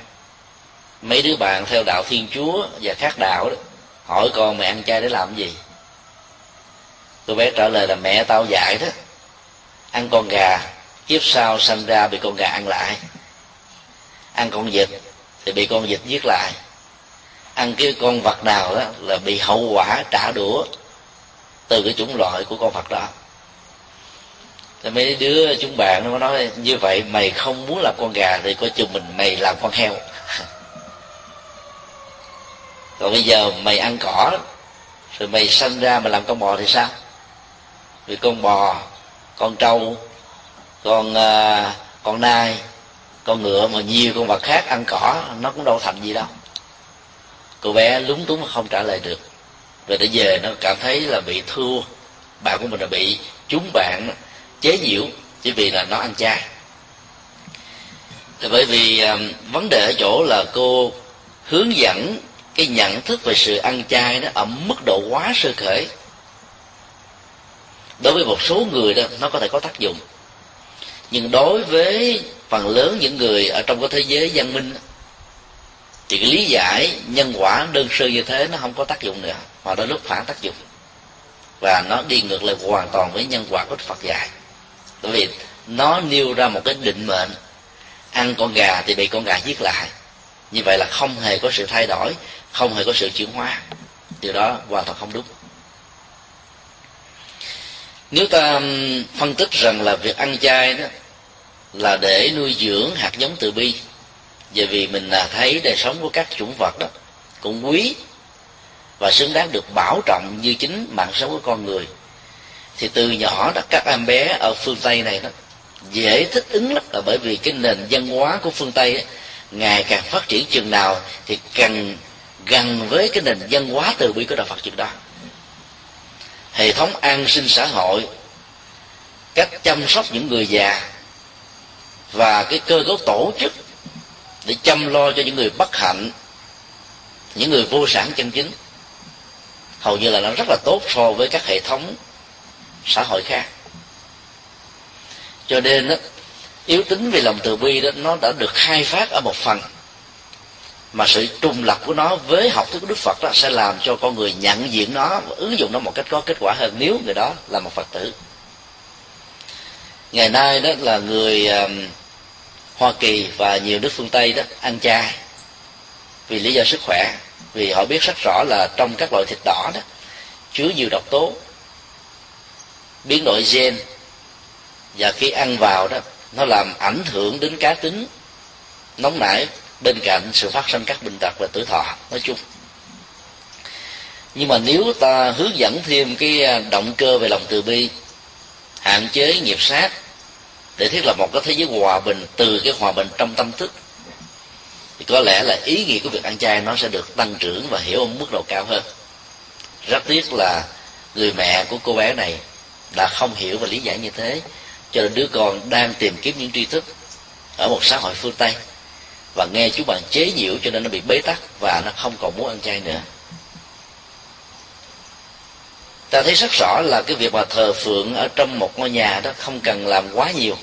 Mấy đứa bạn theo đạo thiên chúa và khác đạo đó, hỏi con mẹ ăn chay để làm gì. Cô bé trả lời là, mẹ tao dạy đó ăn con gà, kiếp sau sanh ra bị con gà ăn lại. Ăn con vịt thì bị con vịt giết lại. Ăn cái con vật nào đó là bị hậu quả trả đũa từ cái chủng loại của con vật đó. Thì mấy đứa chúng bạn nó nói, như vậy mày không muốn làm con gà thì coi chừng mình mày làm con heo. Còn bây giờ mày ăn cỏ, rồi mày sanh ra mà làm con bò thì sao? Vì con bò con trâu con uh, con nai con ngựa mà nhiều con vật khác ăn cỏ nó cũng đâu thành gì đâu. Cô bé lúng túng không trả lời được. Rồi để về nó cảm thấy là bị thua. Bạn của mình là bị chúng bạn chế nhiễu chỉ vì là nó ăn chay. Bởi vì um, vấn đề ở chỗ là cô hướng dẫn cái nhận thức về sự ăn chay nó ở mức độ quá sơ khởi đối với một số người đó, nó có thể có tác dụng. Nhưng đối với phần lớn những người ở trong cái thế giới văn minh thì cái lý giải nhân quả đơn sơ như thế nó không có tác dụng nữa, mà đôi lúc phản tác dụng. Và nó đi ngược lại hoàn toàn với nhân quả của Phật dạy. Bởi vì nó nêu ra một cái định mệnh, ăn con gà thì bị con gà giết lại. Như vậy là không hề có sự thay đổi, không hề có sự chuyển hóa. Điều đó hoàn toàn không đúng nếu ta phân tích rằng là việc ăn chay đó là để nuôi dưỡng hạt giống từ bi bởi vì mình là thấy đời sống của các chủng vật đó cũng quý và xứng đáng được bảo trọng như chính mạng sống của con người thì từ nhỏ đó các em bé ở phương tây này đó dễ thích ứng lắm. Là bởi vì cái nền văn hóa của phương tây ấy, ngày càng phát triển chừng nào thì càng gần với cái nền văn hóa từ bi của đạo phật chừng đó hệ thống an sinh xã hội cách chăm sóc những người già và cái cơ cấu tổ chức để chăm lo cho những người bất hạnh những người vô sản chân chính. Hầu như là nó rất là tốt so với các hệ thống xã hội khác. Cho nên đó, yếu tính về lòng từ bi đó nó đã được khai phát ở một phần mà sự trùng lập của nó với học thức của đức phật đó sẽ làm cho con người nhận diện nó và ứng dụng nó một cách có kết quả hơn. Nếu người đó là một phật tử. Ngày nay đó là người um, hoa kỳ và nhiều nước phương tây đó ăn chay vì lý do sức khỏe vì họ biết rất rõ là trong các loại thịt đỏ đó chứa nhiều độc tố biến đổi gen và khi ăn vào đó nó làm ảnh hưởng đến cá tính nóng nảy bên cạnh sự phát sinh các bệnh tật và tuổi thọ, nói chung. Nhưng mà nếu ta hướng dẫn thêm cái à, động cơ về lòng từ bi, hạn chế nghiệp sát, để thiết lập một cái thế giới hòa bình từ cái hòa bình trong tâm thức, thì có lẽ là ý nghĩa của việc ăn chay nó sẽ được tăng trưởng và hiểu ở mức độ cao hơn. Rất tiếc là người mẹ của cô bé này đã không hiểu và lý giải như thế, cho nên đứa con đang tìm kiếm những tri thức ở một xã hội phương tây và nghe chú bạn chế nhiễu cho nên nó bị bế tắc và nó không còn muốn ăn chay nữa. Ta thấy rất rõ là cái việc mà thờ phượng ở trong một ngôi nhà đó không cần làm quá nhiều.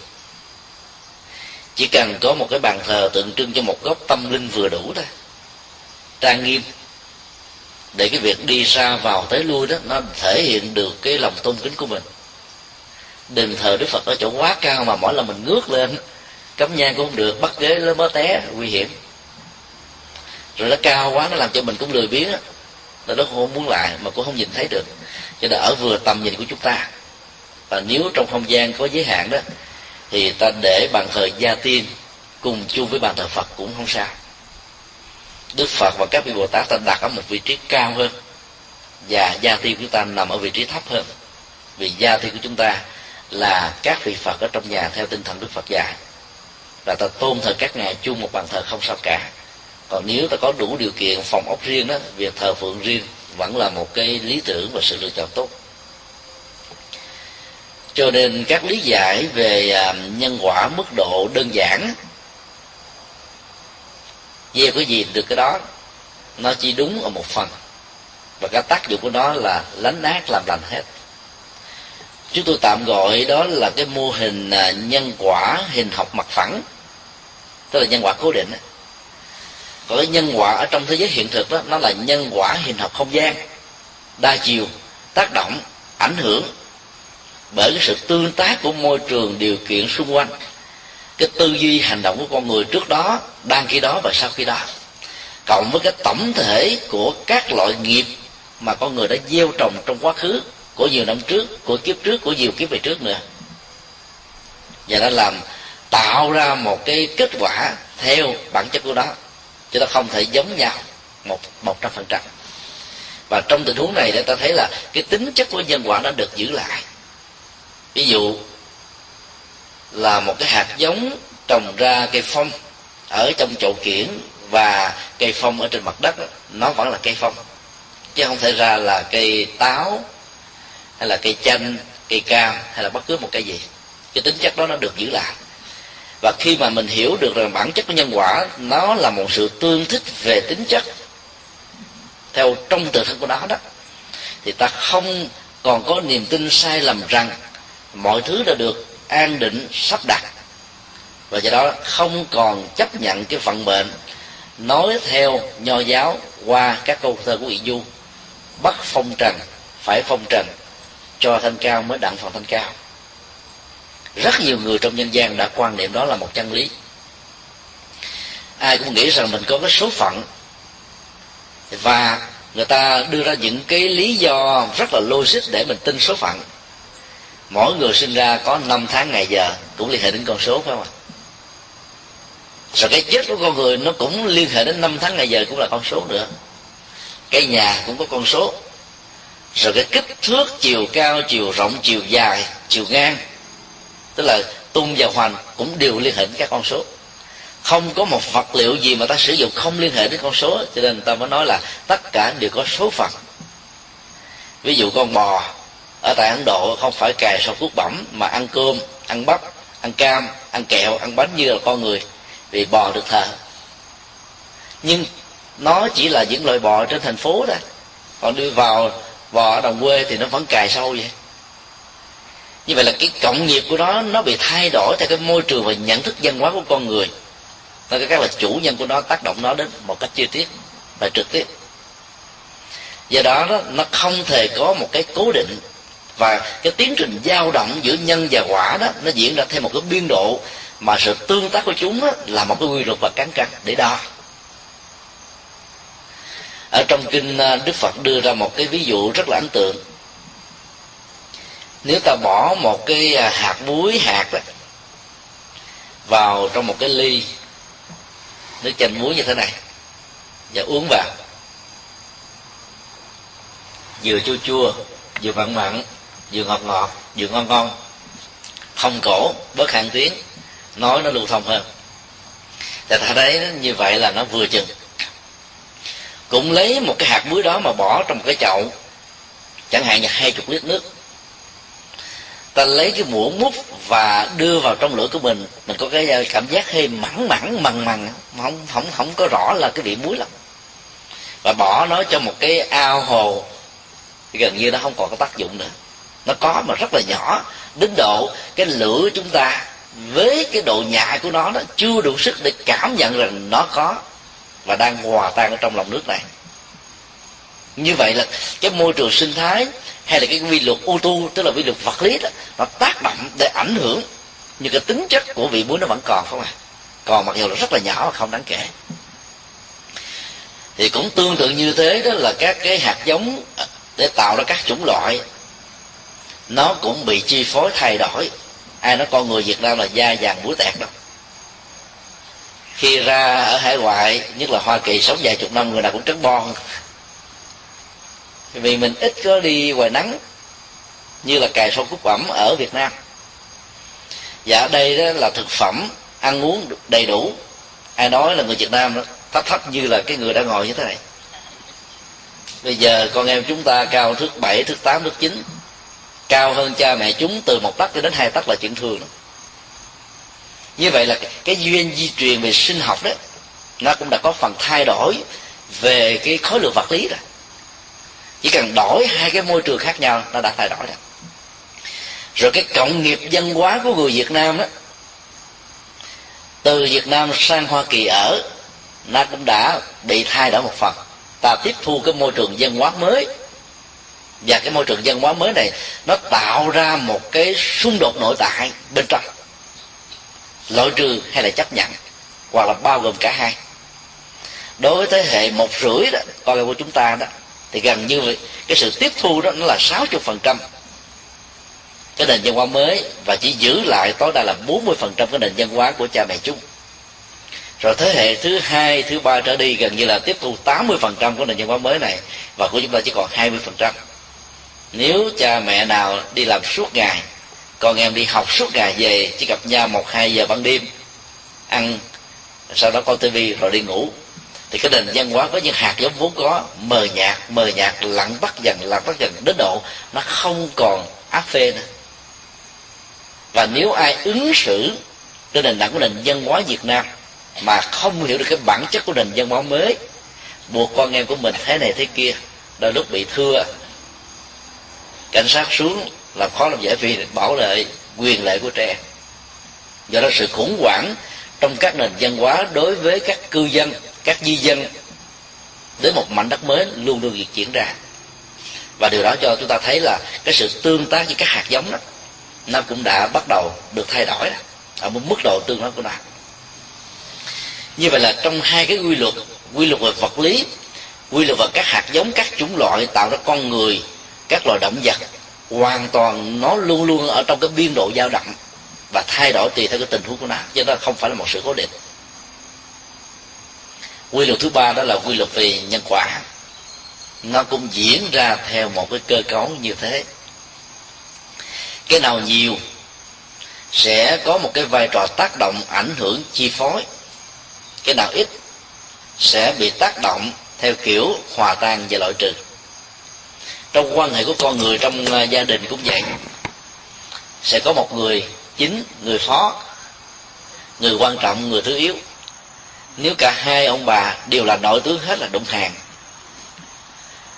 Chỉ cần có một cái bàn thờ tượng trưng cho một góc tâm linh vừa đủ thôi trang nghiêm, để cái việc đi ra vào tới lui đó, nó thể hiện được cái lòng tôn kính của mình. Đền thờ đức phật ở chỗ quá cao mà mỗi lần mình ngước lên cắm nhang cũng không được, bắt ghế nó mới té, nguy hiểm. Rồi nó cao quá, nó làm cho mình cũng lười biếng là nó không muốn lại, mà cũng không nhìn thấy được. Cho nên ở vừa tầm nhìn của chúng ta, và nếu trong không gian có giới hạn đó, thì ta để bàn thờ gia tiên cùng chung với bàn thờ phật cũng không sao. Đức phật và các vị bồ tát ta đặt ở một vị trí cao hơn, và gia tiên của chúng ta nằm ở vị trí thấp hơn. Vì gia tiên của chúng ta là các vị phật ở trong nhà theo tinh thần đức phật dạy là ta tôn thờ các ngài chung một bàn thờ không sao cả. Còn nếu ta có đủ điều kiện phòng ốc riêng đó, việc thờ phượng riêng vẫn là một cái lý tưởng và sự lựa chọn tốt. Cho nên các lý giải về à, nhân quả mức độ đơn giản gieo cái gì được cái đó, nó chỉ đúng ở một phần. Và cái tác dụng của nó là lánh ác làm lành hết. Chúng tôi tạm gọi đó là cái mô hình à, nhân quả hình học mặt phẳng tức là nhân quả cố định còn cái nhân quả ở trong thế giới hiện thực đó, nó là nhân quả hình học không gian. Đa chiều, tác động, ảnh hưởng bởi cái sự tương tác của môi trường điều kiện xung quanh. Cái tư duy hành động của con người trước đó, đang khi đó và sau khi đó. Cộng với cái tổng thể của các loại nghiệp mà con người đã gieo trồng trong quá khứ, của nhiều năm trước, của kiếp trước, của nhiều kiếp về trước nữa. Và đã làm tạo ra một cái kết quả theo bản chất của nó, chúng ta không thể giống nhau một một trăm phần trăm. Và trong tình huống này để ta thấy là cái tính chất của nhân quả nó được giữ lại. Ví dụ là một cái hạt giống trồng ra cây phong ở trong chậu kiển và cây phong ở trên mặt đất nó vẫn là cây phong chứ không thể ra là cây táo hay là cây chanh cây cam hay là bất cứ một cây gì. Cái tính chất đó nó được giữ lại và khi mà mình hiểu được rằng bản chất của nhân quả, nó là một sự tương thích về tính chất, theo trong tự thân của nó đó, thì ta không còn có niềm tin sai lầm rằng mọi thứ đã được an định, sắp đặt. Và do đó không còn chấp nhận cái vận mệnh, nói theo nho giáo qua các câu thơ của vị du, bắt phong trần, phải phong trần, cho thanh cao mới đặng phần thanh cao rất nhiều người trong nhân gian đã quan niệm đó là một chân lý. Ai cũng nghĩ rằng mình có cái số phận và người ta đưa ra những cái lý do rất là logic để mình tin số phận. Mỗi người sinh ra có năm tháng ngày giờ cũng liên hệ đến con số, phải không ạ? Rồi cái chết của con người nó cũng liên hệ đến năm tháng ngày giờ cũng là con số nữa. Cái nhà cũng có con số. Rồi cái kích thước chiều cao, chiều rộng, chiều dài, chiều ngang tức là tung và hoành cũng đều liên hệ đến các con số. Không có một vật liệu gì mà ta sử dụng không liên hệ đến con số, cho nên ta mới nói là tất cả đều có số phận. Ví dụ con bò ở tại ấn độ không phải cài sau cuốc bẩm, mà ăn cơm, ăn bắp, ăn cam, ăn kẹo, ăn bánh như là con người, vì bò được thờ. Nhưng nó chỉ là những loại bò trên thành phố đó. Còn đi vào bò ở đồng quê thì nó vẫn cài sâu vậy như vậy là cái cộng nghiệp của nó nó bị thay đổi theo cái môi trường và nhận thức văn hóa của con người. Nó cái là chủ nhân của nó tác động nó đến một cách chi tiết và trực tiếp. Do đó, nó không thể có một cái cố định và cái tiến trình dao động giữa nhân và quả đó nó diễn ra theo một cái biên độ mà sự tương tác của chúng đó, là một cái quy luật và cán cân để đo. Ở trong kinh à, đức phật đưa ra một cái ví dụ rất là ấn tượng nếu ta bỏ một cái à, hạt muối, hạt đó, vào trong một cái ly nước chanh muối như thế này, và uống vào, vừa chua chua, vừa mặn mặn, vừa ngọt ngọt, vừa ngon ngon thông cổ bớt hạn tiếng nói nó lưu thông hơn. Thì ta thấy như vậy là nó vừa chừng. Cũng lấy một cái hạt muối đó mà bỏ trong một cái chậu, chẳng hạn như hai chục lít nước ta lấy cái muỗng múc và đưa vào trong lửa của mình mình có cái ờ, cảm giác hơi mặn mặn mằn mằn không không không có rõ là cái vị muối lắm. Và bỏ nó cho một cái ao hồ, gần như nó không còn có tác dụng nữa. Nó có mà rất là nhỏ, đến độ cái lửa chúng ta với cái độ nhạy của nó nó chưa đủ sức để cảm nhận rằng nó có và đang hòa tan ở trong lòng nước này. Như vậy là cái môi trường sinh thái hay là cái quy luật ô tu tức là quy luật vật lý đó, nó tác động để ảnh hưởng nhưng cái tính chất của vị muối nó vẫn còn không à. Còn mặc dù là rất là nhỏ và không đáng kể. Thì cũng tương tự như thế đó là các cái hạt giống để tạo ra các chủng loại, nó cũng bị chi phối thay đổi. Ai nói con người việt nam là da vàng muối tẹt đâu. Khi ra ở hải ngoại, nhất là hoa kỳ, sống vài chục năm, người nào cũng trắng bon vì mình ít có đi ngoài nắng, như là cài sâu cúc ẩm ở việt nam. Và ở đây đó là thực phẩm ăn uống đầy đủ. Ai nói là người việt nam đó, thấp thấp như là cái người đang ngồi như thế này. Bây giờ con em chúng ta cao thước bảy, thước tám, thước chín. Cao hơn cha mẹ chúng từ một tấc cho đến hai tấc là chuyện thường. Đó. như vậy là cái duyên di truyền về sinh học đó, nó cũng đã có phần thay đổi về cái khối lượng vật lý rồi chỉ cần đổi hai cái môi trường khác nhau, nó đã thay đổi rồi. Rồi cái cộng nghiệp văn hóa của người việt nam đó từ việt nam sang hoa kỳ ở, nó cũng đã bị thay đổi một phần. Ta tiếp thu cái môi trường văn hóa mới. Và cái môi trường văn hóa mới này, nó tạo ra một cái xung đột nội tại bên trong. Loại trừ hay là chấp nhận, hoặc là bao gồm cả hai. Đối với thế hệ một rưỡi đó con em của chúng ta đó thì gần như vậy cái sự tiếp thu đó nó là sáu chục phần trăm cái nền văn hóa mới và chỉ giữ lại tối đa là 40% cái nền văn hóa của cha mẹ chúng. Rồi thế hệ thứ hai, thứ ba trở đi gần như là tiếp thu 80% của nền văn hóa mới này và của chúng ta chỉ còn 20% nếu cha mẹ nào đi làm suốt ngày, con em đi học suốt ngày về, chỉ gặp nhau một, hai giờ ban đêm, ăn, sau đó coi tivi rồi đi ngủ thì cái nền văn hóa có những hạt giống vốn có, mờ nhạt mờ nhạt, lặng bắt dần, lặng bắt dần, đến độ nó không còn áp phê nữa. Và nếu ai ứng xử trên nền tảng của nền văn hóa việt nam mà không hiểu được cái bản chất của nền văn hóa mới, buộc con em của mình thế này thế kia, đôi lúc bị thưa cảnh sát xuống làm khó làm dễ vì bảo vệ quyền lợi của trẻ. Do đó sự khủng hoảng trong các nền văn hóa đối với các cư dân các di dân đến một mảnh đất mới luôn luôn việc diễn ra. Và điều đó cho chúng ta thấy là cái sự tương tác với các hạt giống đó, nó cũng đã bắt đầu được thay đổi ở một mức độ tương đối của nó. Như vậy là trong hai cái quy luật quy luật về vật lý, quy luật về các hạt giống, các chủng loại tạo ra con người, các loài động vật, hoàn toàn nó luôn luôn ở trong cái biên độ dao động và thay đổi tùy theo cái tình huống của nó chứ nó không phải là một sự cố định quy luật thứ ba đó là quy luật về nhân quả. Nó cũng diễn ra theo một cái cơ cấu như thế. Cái nào nhiều sẽ có một cái vai trò tác động ảnh hưởng chi phối. Cái nào ít sẽ bị tác động theo kiểu hòa tan và loại trừ. Trong quan hệ của con người trong à, gia đình cũng vậy. Sẽ có một người chính, người phó, người quan trọng, người thứ yếu nếu cả hai ông bà đều là nội tướng hết là đụng hàng.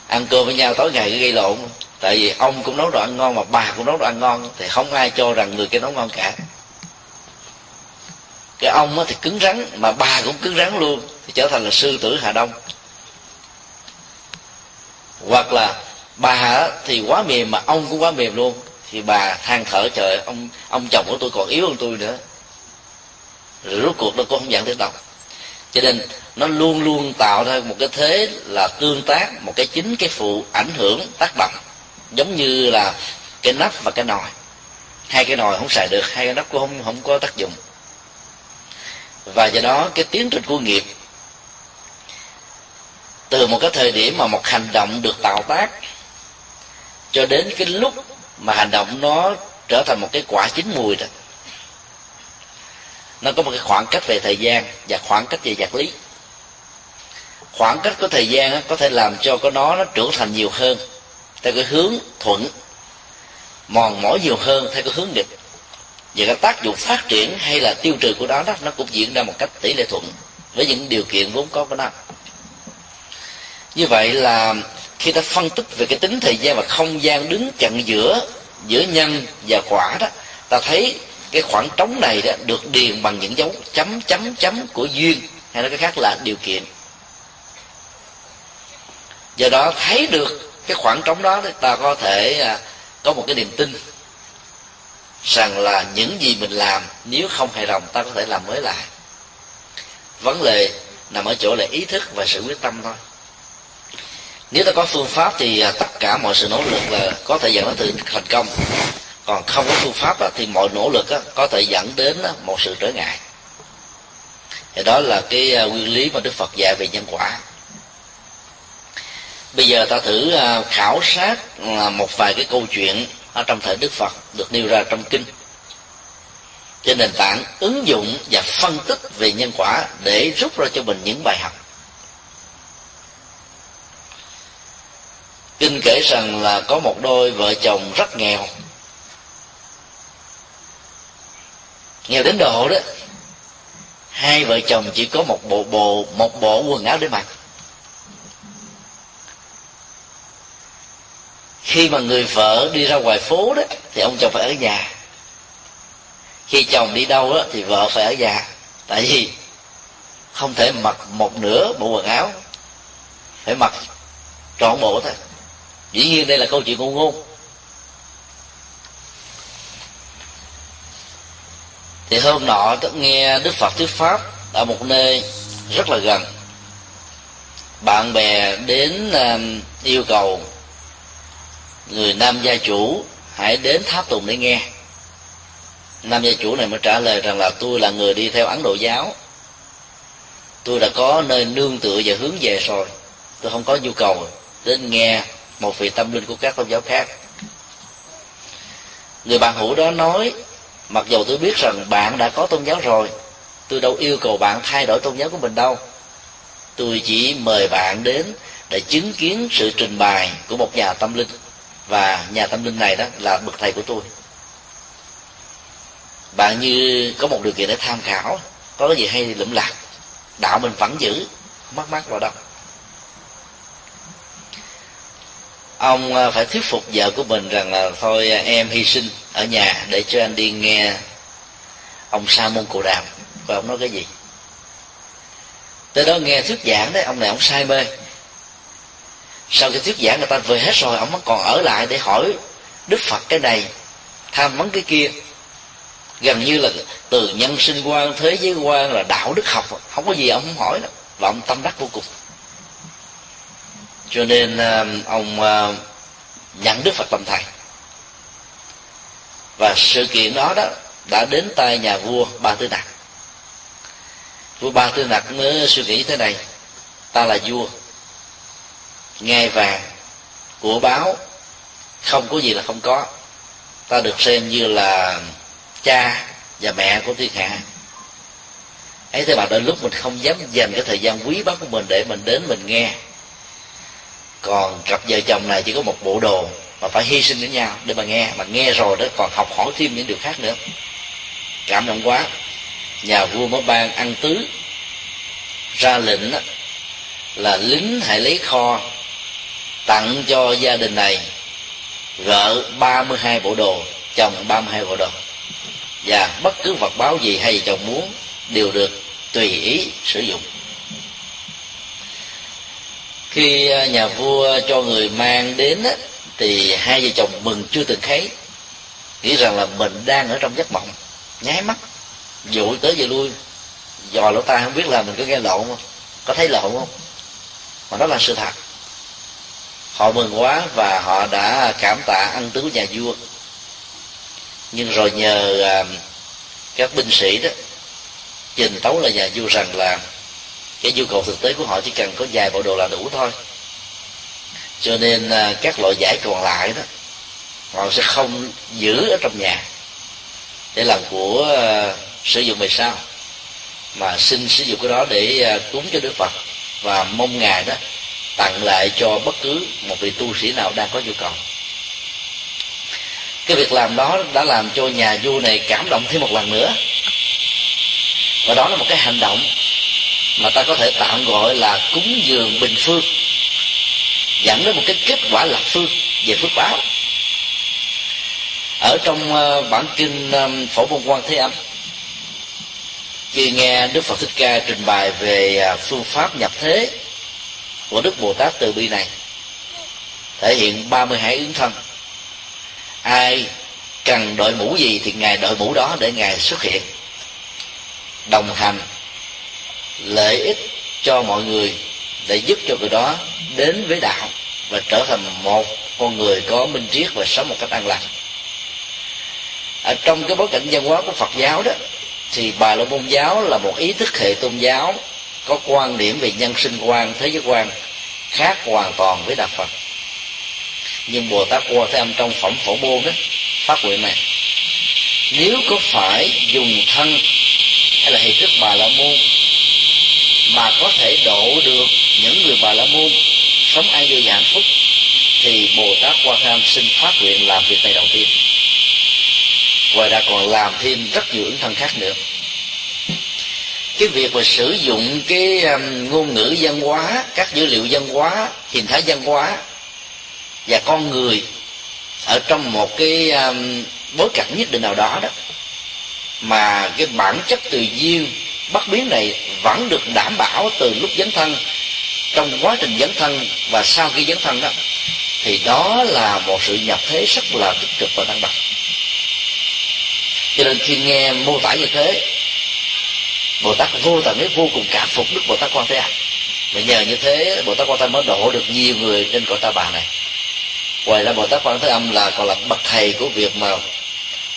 Ăn cơm với nhau tối ngày gây lộn. Tại vì ông cũng nấu đồ ăn ngon mà bà cũng nấu đồ ăn ngon, thì không ai cho rằng người kia nấu ngon cả. Cái ông thì cứng rắn, mà bà cũng cứng rắn luôn, thì trở thành là sư tử hà đông. Hoặc là bà thì quá mềm mà ông cũng quá mềm luôn, thì bà than thở, trời ông ông chồng của tôi còn yếu hơn tôi nữa. Rồi rốt cuộc nó cũng không dẫn tới đâu cho nên nó luôn luôn tạo ra một cái thế là tương tác, một cái chính cái phụ ảnh hưởng tác động. Giống như là cái nắp và cái nồi. Hai cái nồi không xài được, hai cái nắp cũng không không có tác dụng. Và do đó cái tiến trình của nghiệp, từ một cái thời điểm mà một hành động được tạo tác, cho đến cái lúc mà hành động nó trở thành một cái quả chín mùi rồi nó có một cái khoảng cách về thời gian và khoảng cách về vật lý. Khoảng cách của thời gian có thể làm cho cái nó nó trưởng thành nhiều hơn theo cái hướng thuận, mòn mỏi nhiều hơn theo cái hướng nghịch. Và cái tác dụng phát triển hay là tiêu trừ của nó đó, nó cũng diễn ra một cách tỷ lệ thuận với những điều kiện vốn có của nó. Như vậy là khi ta phân tích về cái tính thời gian và không gian đứng chặn giữa giữa nhân và quả đó, ta thấy cái khoảng trống này đó được điền bằng những dấu chấm chấm chấm của duyên, hay nói cái khác là điều kiện. Do đó thấy được cái khoảng trống đó ta có thể à, có một cái niềm tin rằng là những gì mình làm, nếu không hài lòng, ta có thể làm mới lại. Vấn đề nằm ở chỗ là ý thức và sự quyết tâm thôi. Nếu ta có phương pháp thì à, tất cả mọi sự nỗ lực là có thể dẫn đến thành công còn không có phương pháp thì mọi nỗ lực có thể dẫn đến một sự trở ngại. Thì đó là cái à, nguyên lý mà đức phật dạy về nhân quả. Bây giờ ta thử à, khảo sát à, một vài cái câu chuyện ở trong thời đức phật được nêu ra trong kinh. Trên nền tảng ứng dụng và phân tích về nhân quả để rút ra cho mình những bài học. Kinh kể rằng là có một đôi vợ chồng rất nghèo. Nghèo đến độ đó, hai vợ chồng chỉ có một bộ bộ, một bộ quần áo để mặc. Khi mà người vợ đi ra ngoài phố đó, thì ông chồng phải ở nhà. Khi chồng đi đâu đó, thì vợ phải ở nhà. Tại vì không thể mặc một nửa bộ quần áo, phải mặc trọn bộ thôi. Dĩ nhiên đây là câu chuyện ngôn ngôn. Thì hôm nọ tôi nghe đức phật thuyết pháp ở một nơi rất là gần. Bạn bè đến um, yêu cầu người nam gia chủ hãy đến tháp tùng để nghe. Nam gia chủ này mới trả lời rằng là tôi là người đi theo ấn độ giáo. Tôi đã có nơi nương tựa và hướng về rồi. Tôi không có nhu cầu đến nghe một vị tâm linh của các tôn giáo khác. Người bạn hữu đó nói mặc dù tôi biết rằng bạn đã có tôn giáo rồi, tôi đâu yêu cầu bạn thay đổi tôn giáo của mình đâu. Tôi chỉ mời bạn đến để chứng kiến sự trình bày của một nhà tâm linh, và nhà tâm linh này đó là bậc thầy của tôi. Bạn như có một điều kiện để tham khảo, có cái gì hay thì lụm lạc, đạo mình vẫn giữ mắc mắc vào đâu. Ông ờ, phải thuyết phục vợ của mình rằng là thôi ờ, em hy sinh ở nhà để cho anh đi nghe ông sa môn cụ đàm. Và ông nói cái gì? Tới đó nghe thuyết giảng đấy, ông này ông say mê. Sau khi thuyết giảng, người ta về hết rồi, ông vẫn còn ở lại để hỏi đức phật cái này, tham vấn cái kia. Gần như là từ nhân sinh quan, thế giới quan là đạo đức học, không có gì ông không hỏi đâu. Và ông tâm đắc vô cùng cho nên à, ông à, nhận đức phật làm thầy. Và sự kiện đó đó đã đến tay nhà vua ba tư nặc. Vua ba tư nặc mới suy nghĩ thế này, ta là vua ngai vàng của báo, không có gì là không có. Ta được xem như là cha và mẹ của thiên hạ. Ấy thế mà đôi lúc mình không dám dành cái thời gian quý báu của mình để mình đến mình nghe còn cặp vợ chồng này chỉ có một bộ đồ mà phải hy sinh với nhau để mà nghe. Mà nghe rồi đó, còn học hỏi thêm những điều khác nữa. Cảm động quá. Nhà vua mới ban ăn tứ. Ra lệnh là lính hãy lấy kho tặng cho gia đình này, gỡ 32 bộ đồ, chồng 32 bộ đồ. Và bất cứ vật báo gì hay chồng muốn đều được tùy ý sử dụng khi à, nhà vua cho người mang đến thì hai vợ chồng mừng chưa từng thấy. Nghĩ rằng là mình đang ở trong giấc mộng, nháy mắt dụ tới về lui. Dò lỗ tai không biết là mình có nghe lộn không, có thấy lộn không, mà đó là sự thật. Họ mừng quá và họ đã cảm tạ ăn tứ nhà vua. Nhưng rồi nhờ à, các binh sĩ đó, trình tấu là nhà vua rằng là cái nhu cầu thực tế của họ chỉ cần có vài bộ đồ là đủ thôi. Cho nên à, các loại giải còn lại đó họ sẽ không giữ ở trong nhà để làm của uh, sử dụng về sau mà xin sử dụng cái đó để uh, cúng cho đức phật. Và mong ngài đó tặng lại cho bất cứ một vị tu sĩ nào đang có nhu cầu. Cái việc làm đó đã làm cho nhà vua này cảm động thêm một lần nữa. Và đó là một cái hành động mà ta có thể tạm gọi là cúng dường bình phương, dẫn đến một cái kết quả lập phương về phước báo. Ở trong ờ, bản kinh phổ môn quan thế âm, khi nghe đức phật thích ca trình bày về à, phương pháp nhập thế của đức bồ tát từ bi này, thể hiện 32 ứng thân. Ai cần đội mũ gì thì ngài đội mũ đó để ngài xuất hiện, đồng hành lợi ích cho mọi người để giúp cho người đó đến với đạo và trở thành một con người có minh triết và sống một cách an lành. Ở trong cái bối cảnh văn hóa của Phật giáo đó, thì bà la môn giáo là một ý thức hệ tôn giáo có quan điểm về nhân sinh quan, thế giới quan khác hoàn toàn với đạo Phật. Nhưng Bồ Tát qua thế âm trong phẩm phổ môn đó phát nguyện này, nếu có phải dùng thân hay là hình thức bà la môn mà có thể độ được những người bà la môn. Sống an vui và hạnh phúc thì bồ tát quan tham xin phát nguyện làm việc này đầu tiên. Ngoài ra còn làm thêm rất nhiều ứng thân khác nữa. Cái việc mà sử dụng cái um, ngôn ngữ văn hóa các dữ liệu văn hóa hình thái văn hóa và con người ở trong một cái um, bối cảnh nhất định nào đó đó mà cái bản chất tự nhiên bất biến này vẫn được đảm bảo từ lúc dấn thân, trong quá trình dấn thân và sau khi dấn thân đó, thì đó là một sự nhập thế rất là tích cực và năng động cho nên khi nghe mô tả như thế, bồ tát vô tận ấy vô cùng cảm phục đức bồ tát quan thế âm. Và nhờ như thế, bồ tát quan thế âm mới độ được nhiều người trên cõi ta bà này. Ngoài ra bồ tát quan thế âm là còn là bậc thầy của việc mà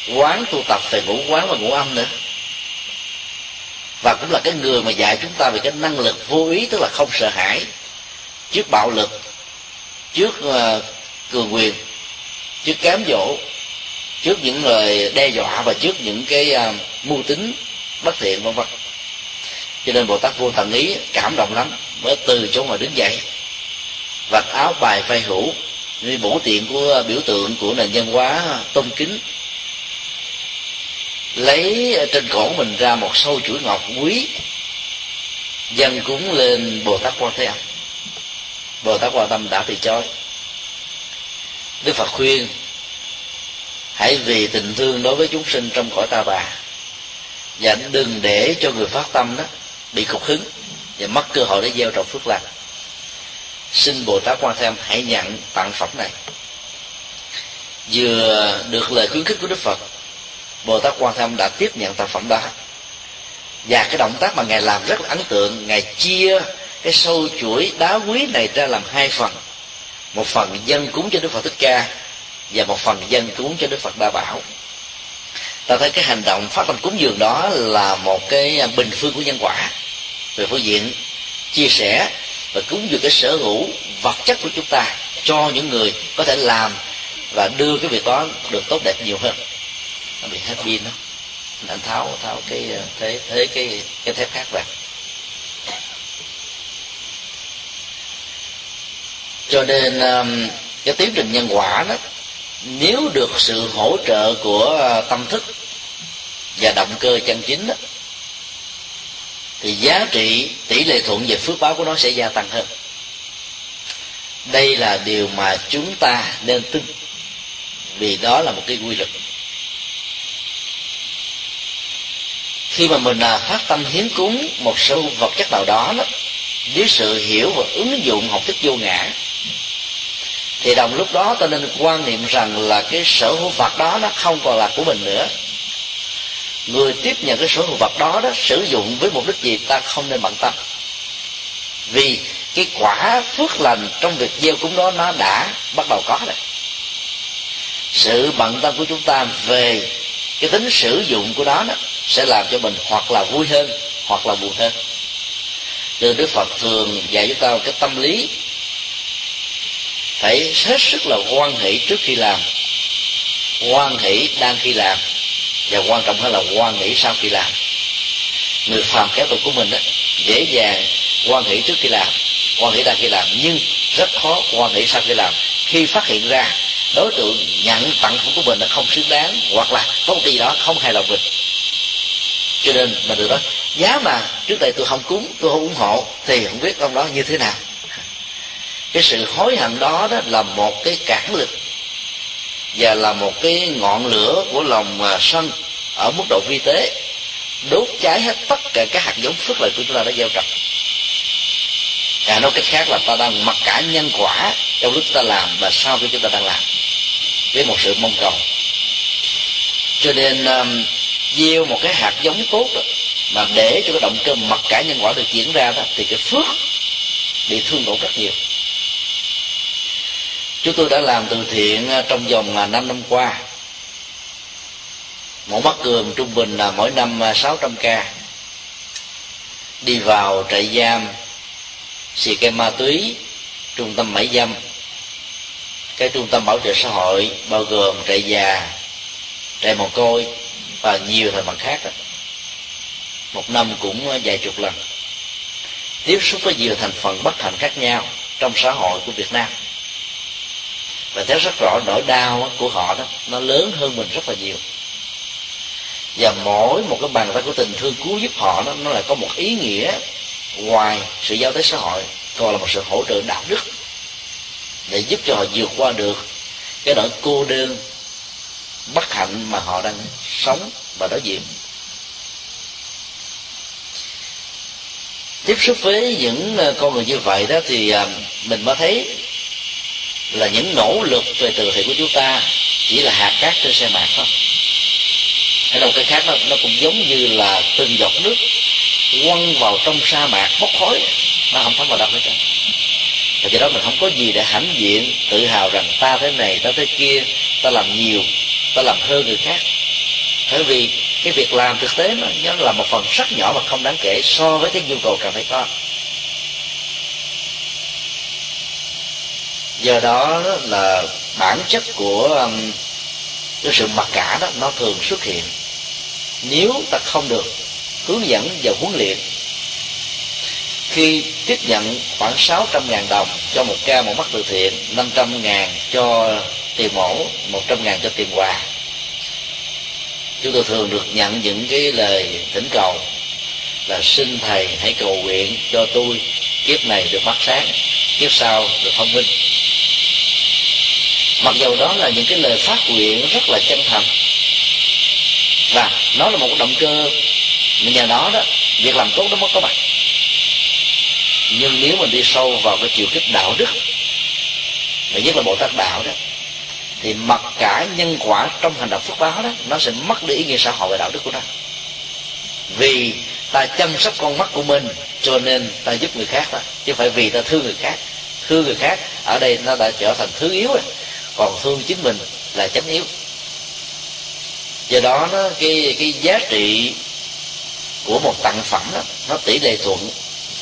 quán tu tập về ngũ quán và ngũ âm nữa và cũng là cái người mà dạy chúng ta về cái năng lực vô ý tức là không sợ hãi trước bạo lực trước uh, cường quyền trước cám dỗ trước những lời đe dọa và trước những cái uh, mưu tính bất thiện vân vân. Cho nên bồ tát vô thần ý cảm động lắm mới từ chỗ mà đứng dậy vạch áo bài phai hữu như bổ tiện của biểu tượng của nền văn hóa tôn kính lấy trên cổ mình ra một sâu chuỗi ngọc quý dân cúng lên bồ tát quan thế âm. Bồ tát quan tâm đã từ chối. Đức phật khuyên, hãy vì tình thương đối với chúng sinh trong cõi ta bà và đừng để cho người phát tâm đó bị cục hứng và mất cơ hội để gieo trồng phước lành. Xin bồ tát quan thế âm hãy nhận tặng phẩm này. Vừa được lời khuyến khích của đức phật bồ tát quan tham đã tiếp nhận tác phẩm đó. Và cái động tác mà ngài làm rất là ấn tượng. Ngài chia cái sâu chuỗi đá quý này ra làm hai phần. Một phần dân cúng cho đức phật thích ca và một phần dân cúng cho đức phật đa bảo. Ta thấy cái hành động phát tâm cúng dường đó là một cái bình phương của nhân quả. Về phương diện chia sẻ và cúng dường cái sở hữu vật chất của chúng ta cho những người có thể làm và đưa cái việc đó được tốt đẹp nhiều hơn nó bị hết pin đó. Anh tháo tháo cái ờ, thế thế cái cái thép khác vào cho nên cái tiến trình nhân quả đó, nếu được sự hỗ trợ của ờ, tâm thức và động cơ chân chính đó, thì giá trị, tỷ lệ thuận về phước báo của nó sẽ gia tăng hơn. Đây là điều mà chúng ta nên tin, vì đó là một cái quy luật. Khi mà mình à, phát tâm hiến cúng một số vật chất nào đó đó với sự hiểu và ứng dụng học thức vô ngã, thì đồng lúc đó ta nên quan niệm rằng là cái sở hữu vật đó nó không còn là của mình nữa. Người tiếp nhận cái sở hữu vật đó đó sử dụng với mục đích gì ta không nên bận tâm. Vì cái quả phước lành trong việc gieo cúng đó nó đã bắt đầu có rồi. Sự bận tâm của chúng ta về cái tính sử dụng của đó đó sẽ làm cho mình hoặc là vui hơn hoặc là buồn hơn. Từ đức phật thường dạy chúng ta một cái tâm lý phải hết sức là quan hệ trước khi làm. Quan hệ đang khi làm và quan trọng hơn là quan hệ sau khi làm. Người phàm kéo tục của mình đó, dễ dàng quan hệ trước khi làm quan hệ đang khi làm nhưng rất khó quan hệ sau khi làm. Khi phát hiện ra đối tượng nhận tặng của mình là không xứng đáng hoặc là có một gì đó không hài lòng mình cho nên mình được đó, giá mà trước đây tôi không cúng tôi không ủng hộ thì không biết ông đó như thế nào. Cái sự hối hận đó đó là một cái cản lực và là một cái ngọn lửa của lòng à, sân ở mức độ vi tế đốt cháy hết tất cả các hạt giống phước lợi của chúng ta đã gieo trồng. À, nói cách khác là ta đang mặc cả nhân quả trong lúc ta làm và sau khi chúng ta đang làm với một sự mong cầu. Cho nên um, gieo một cái hạt giống tốt đó, mà để cho cái động cơ mặc cả nhân quả được diễn ra đó thì cái phước bị thương tổn rất nhiều. Chúng tôi đã làm từ thiện à, trong vòng à, 5 năm qua. Mỗi mắt cường trung bình là mỗi năm à, 600 ca. Đi vào trại giam xì cây ma túy trung tâm mãi dâm. Cái trung tâm bảo trợ xã hội bao gồm trại già trại mồ côi và nhiều thành phần khác đó. một năm cũng vài chục lần. Tiếp xúc với nhiều thành phần bất hạnh khác nhau trong xã hội của việt nam. Và thấy rất rõ nỗi đau của họ đó, nó lớn hơn mình rất là nhiều. Và mỗi một cái bàn tay của tình thương cứu giúp họ đó, nó lại có một ý nghĩa ngoài sự giao tế xã hội, còn là một sự hỗ trợ đạo đức để giúp cho họ vượt qua được cái nỗi cô đơn bất hạnh mà họ đang sống và đối diện. Tiếp xúc với những ờ, con người như vậy đó thì ờ, mình mới thấy là những nỗ lực về từ thiện của chúng ta chỉ là hạt cát trên xe mạc thôi. Hay đâu cái khác nó, nó cũng giống như là từng giọt nước quăng vào trong sa mạc bốc khói nó không thấm vào đâu hết trơn. Và do đó mình không có gì để hãnh diện tự hào rằng ta thế này ta thế kia ta làm nhiều ta làm hơn người khác. Bởi vì cái việc làm thực tế nó, nó là một phần rất nhỏ và không đáng kể so với cái nhu cầu cần phải có. Do đó là bản chất của um, cái sự mặc cả đó nó thường xuất hiện. Nếu ta không được hướng dẫn và huấn luyện khi tiếp nhận khoảng 600 ngàn đồng cho một ca một mắt từ thiện 500 ngàn cho tiền mổ 100 ngàn cho tiền quà. Chúng tôi thường được nhận những cái lời thỉnh cầu là xin thầy hãy cầu nguyện cho tôi kiếp này được mắt sáng, kiếp sau được thông minh. Mặc dầu đó là những cái lời phát nguyện rất là chân thành. Và nó là một động cơ nhờ đó đó, việc làm tốt nó mới có mặt. Nhưng nếu mình đi sâu vào cái chiều kích đạo đức và nhất là bồ tát đạo đó thì mặc cả nhân quả trong hành động phước báo đó, nó sẽ mất đi ý nghĩa xã hội và đạo đức của nó vì ta chăm sóc con mắt của mình, cho nên ta giúp người khác đó, chứ phải vì ta thương người khác. Thương người khác, ở đây nó đã trở thành thứ yếu rồi. Còn thương chính mình là chánh yếu. Do đó nó, cái cái giá trị của một tặng phẩm đó, nó tỷ lệ thuận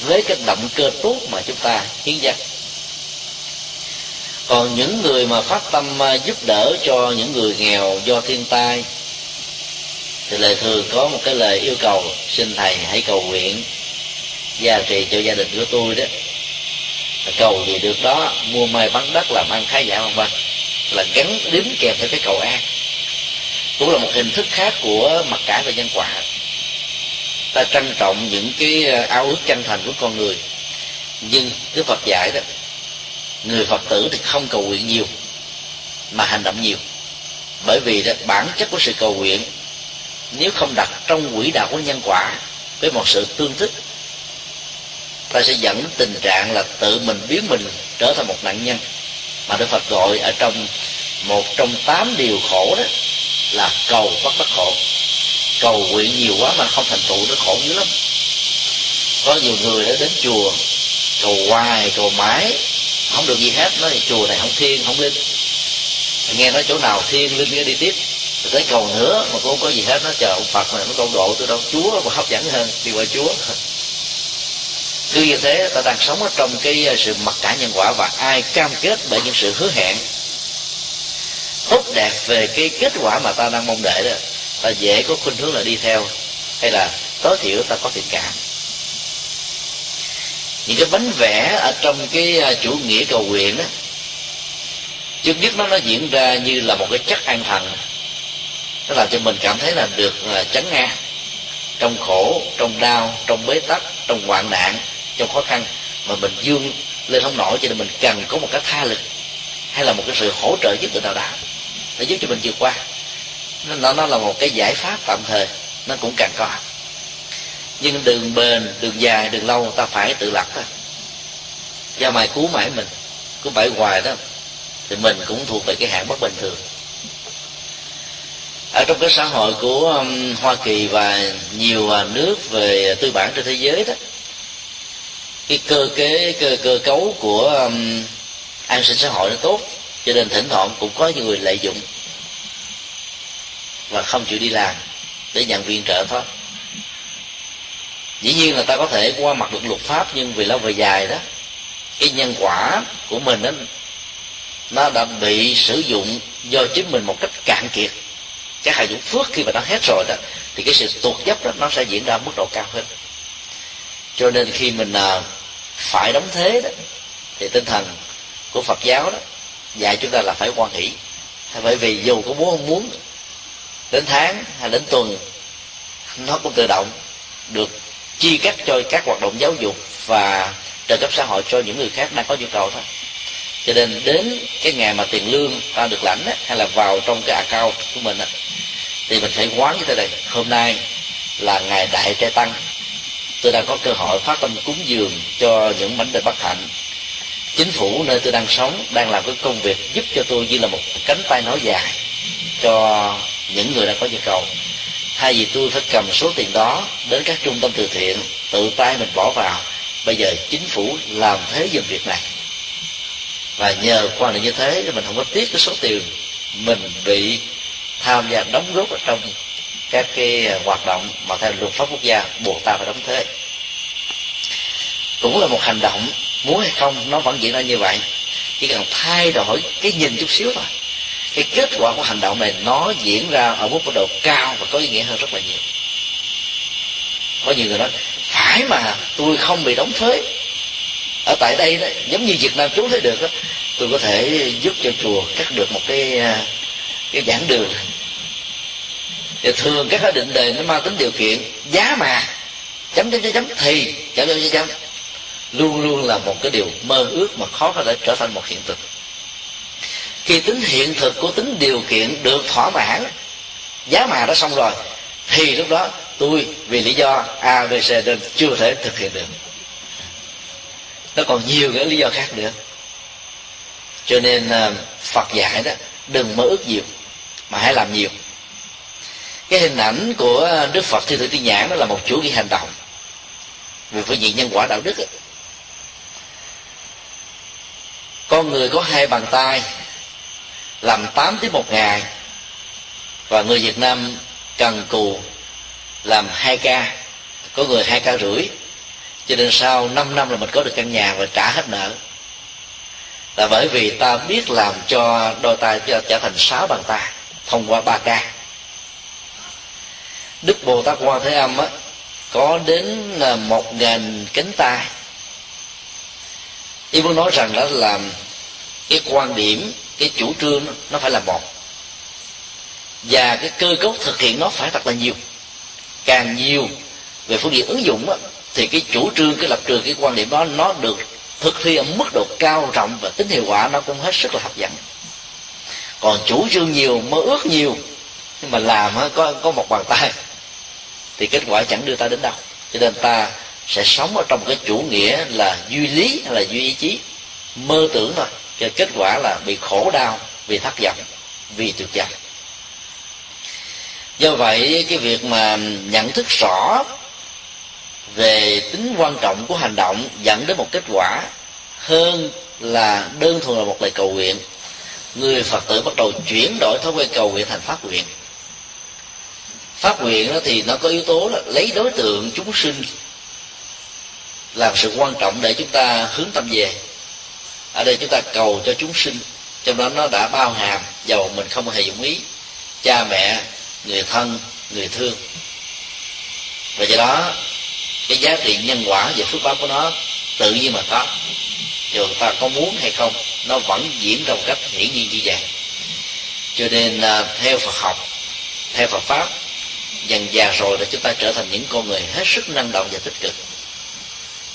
với cái động cơ tốt mà chúng ta hiến dâng còn những người mà phát tâm à, giúp đỡ cho những người nghèo do thiên tai, thì lời thường có một cái lời yêu cầu, xin thầy hãy cầu nguyện gia trì cho gia đình của tôi đó. Cầu gì được đó mua may bán đất làm ăn khá giả vân vân, là gắn đếm kèm theo cái cầu an. Cũng là một hình thức khác của mặc cả về nhân quả. Ta trân trọng những cái à, ao ước chân thành của con người, nhưng đức phật dạy đó người phật tử thì không cầu nguyện nhiều mà hành động nhiều. Bởi vì đó, bản chất của sự cầu nguyện nếu không đặt trong quỹ đạo của nhân quả với một sự tương thích ta sẽ dẫn đến tình trạng là tự mình biến mình trở thành một nạn nhân. Mà đức phật gọi ở trong một trong tám điều khổ đó là cầu bất bất khổ. Cầu nguyện nhiều quá mà không thành tựu nó khổ dữ lắm. Có nhiều người đã đến chùa cầu hoài cầu mãi không được gì hết, nói chùa này không thiên, không linh. Nghe nói chỗ nào thiên, linh cái đi tiếp. Rồi tới cầu nữa, mà cũng không có gì hết nó chờ ông phật này nó câu độ, tôi đâu chúa, mà hấp dẫn hơn, đi qua chúa. Cứ như thế, ta đang sống ở trong cái ờ, sự mặc cả nhân quả và ai cam kết bởi những sự hứa hẹn. Tốt đẹp về cái kết quả mà ta đang mong đợi đó, ta dễ có khuynh hướng là đi theo, hay là tối thiểu ta có thiện cảm những cái bánh vẽ ở trong cái à, chủ nghĩa cầu nguyện đó trước nhất nó nó diễn ra như là một cái chất an thần. Nó làm cho mình cảm thấy là được à, chấn ngang trong khổ, trong đau, trong bế tắc, trong hoạn nạn, trong khó khăn. Mà mình dương lên không nổi cho nên mình cần có một cái tha lực hay là một cái sự hỗ trợ giúp đỡ nào đó. Để giúp cho mình vượt qua. Nó nó là một cái giải pháp tạm thời. Nó cũng càng có nhưng đường bền đường dài đường lâu ta phải tự lập thôi. Do mày cứu mãi mình cứ bãi hoài đó. Thì mình cũng thuộc về cái hạng bất bình thường. Ở trong cái xã hội của um, Hoa Kỳ và nhiều à, nước về tư bản trên thế giới đó cái cơ kế cơ cơ cấu của um, an sinh xã hội nó tốt. Cho nên thỉnh thoảng cũng có những người lợi dụng và không chịu đi làm để nhận viện trợ thôi dĩ nhiên là ta có thể qua mặt được luật pháp, nhưng vì lâu về dài đó, cái nhân quả của mình đó nó đã bị sử dụng do chính mình một cách cạn kiệt. Cái hạt dụng phước khi mà nó hết rồi đó, thì cái sự tuột dốc đó, nó sẽ diễn ra mức độ cao hơn. Cho nên khi mình à, phải đóng thế đó, thì tinh thần của Phật giáo đó, dạy chúng ta là phải quan hỷ. Bởi vì dù có muốn không muốn đến tháng hay đến tuần, nó cũng tự động được chi cắt cho các hoạt động giáo dục và trợ cấp xã hội cho những người khác đang có nhu cầu thôi. Cho nên đến cái ngày mà tiền lương ta được lãnh á, hay là vào trong cái account của mình á, thì mình phải quán như thế này hôm nay là ngày đại trai tăng. Tôi đang có cơ hội phát tâm cúng dường cho những mảnh đời bất hạnh. Chính phủ nơi tôi đang sống đang làm cái công việc giúp cho tôi như là một cánh tay nói dài cho những người đang có nhu cầu thay vì tôi phải cầm số tiền đó đến các trung tâm từ thiện, tự tay mình bỏ vào, bây giờ chính phủ làm thế dùm việc này. Và nhờ quan niệm như thế thì mình không có tiếc cái số tiền mình bị tham gia đóng góp ở trong các cái hoạt động mà theo luật pháp quốc gia buộc ta phải đóng thuế. Cũng là một hành động, muốn hay không, nó vẫn diễn ra như vậy. Chỉ cần thay đổi cái nhìn chút xíu thôi cái kết quả của hành động này nó diễn ra ở mức độ cao và có ý nghĩa hơn rất là nhiều. Có nhiều người nói, phải mà, tôi không bị đóng thuế. Ở tại đây đó, giống như việt nam chúng thấy được đó, tôi có thể giúp cho chùa cắt được một cái à, cái giảng đường. Thì thường các cái định đề nó mang tính điều kiện, giá mà, chấm chấm chấm chấm, thì chấm chấm chấm chấm, luôn luôn là một cái điều mơ ước mà khó có thể trở thành một hiện thực khi tính hiện thực của tính điều kiện được thỏa mãn, giá mà đã xong rồi, thì lúc đó tôi vì lý do a, b, c nên chưa thể thực hiện được. Nó còn nhiều cái lý do khác nữa. Cho nên ờ, phật dạy đó, đừng mơ ước nhiều, mà hãy làm nhiều. Cái hình ảnh của đức phật thi thử tiên nhãn đó là một chủ nghĩa hành động. Về phương diện nhân quả đạo đức con người có hai bàn tay làm 8 tiếng một ngày. Và người Việt Nam cần cù làm hai ca, có người hai ca rưỡi. Cho nên sau 5 năm là mình có được căn nhà và trả hết nợ. Là bởi vì ta biết làm cho đôi tay trở thành sáu bàn tay thông qua ba ca. Đức bồ tát quan thế âm á, có đến ờ, một ngàn cánh tay ý muốn nói rằng đó là cái quan điểm cái chủ trương nó phải là một. Và cái cơ cấu thực hiện nó phải thật là nhiều. Càng nhiều về phương diện ứng dụng đó, thì cái chủ trương cái lập trường cái quan điểm đó nó được thực thi ở mức độ cao rộng và tính hiệu quả nó cũng hết sức là hấp dẫn. Còn chủ trương nhiều mơ ước nhiều nhưng mà làm có có một bàn tay thì kết quả chẳng đưa ta đến đâu. Cho nên ta sẽ sống ở trong cái chủ nghĩa là duy lý hay là duy ý chí mơ tưởng thôi cho kết quả là bị khổ đau vì thất vọng, vì tuyệt vọng. Do vậy, cái việc mà nhận thức rõ về tính quan trọng của hành động dẫn đến một kết quả hơn là đơn thuần là một lời cầu nguyện, người phật tử bắt đầu chuyển đổi thói quen cầu nguyện thành phát nguyện. Phát nguyện đó thì nó có yếu tố là lấy đối tượng chúng sinh làm sự quan trọng để chúng ta hướng tâm về ở đây chúng ta cầu cho chúng sinh, trong đó nó đã bao hàm dầu mình không hề dụng ý, cha mẹ, người thân, người thương. Và do đó, cái giá trị nhân quả và phước báo của nó tự nhiên mà có dù ta có muốn hay không, nó vẫn diễn ra một cách hiển nhiên như vậy. Cho nên à, theo phật học, theo phật pháp, dần già rồi là chúng ta trở thành những con người hết sức năng động và tích cực.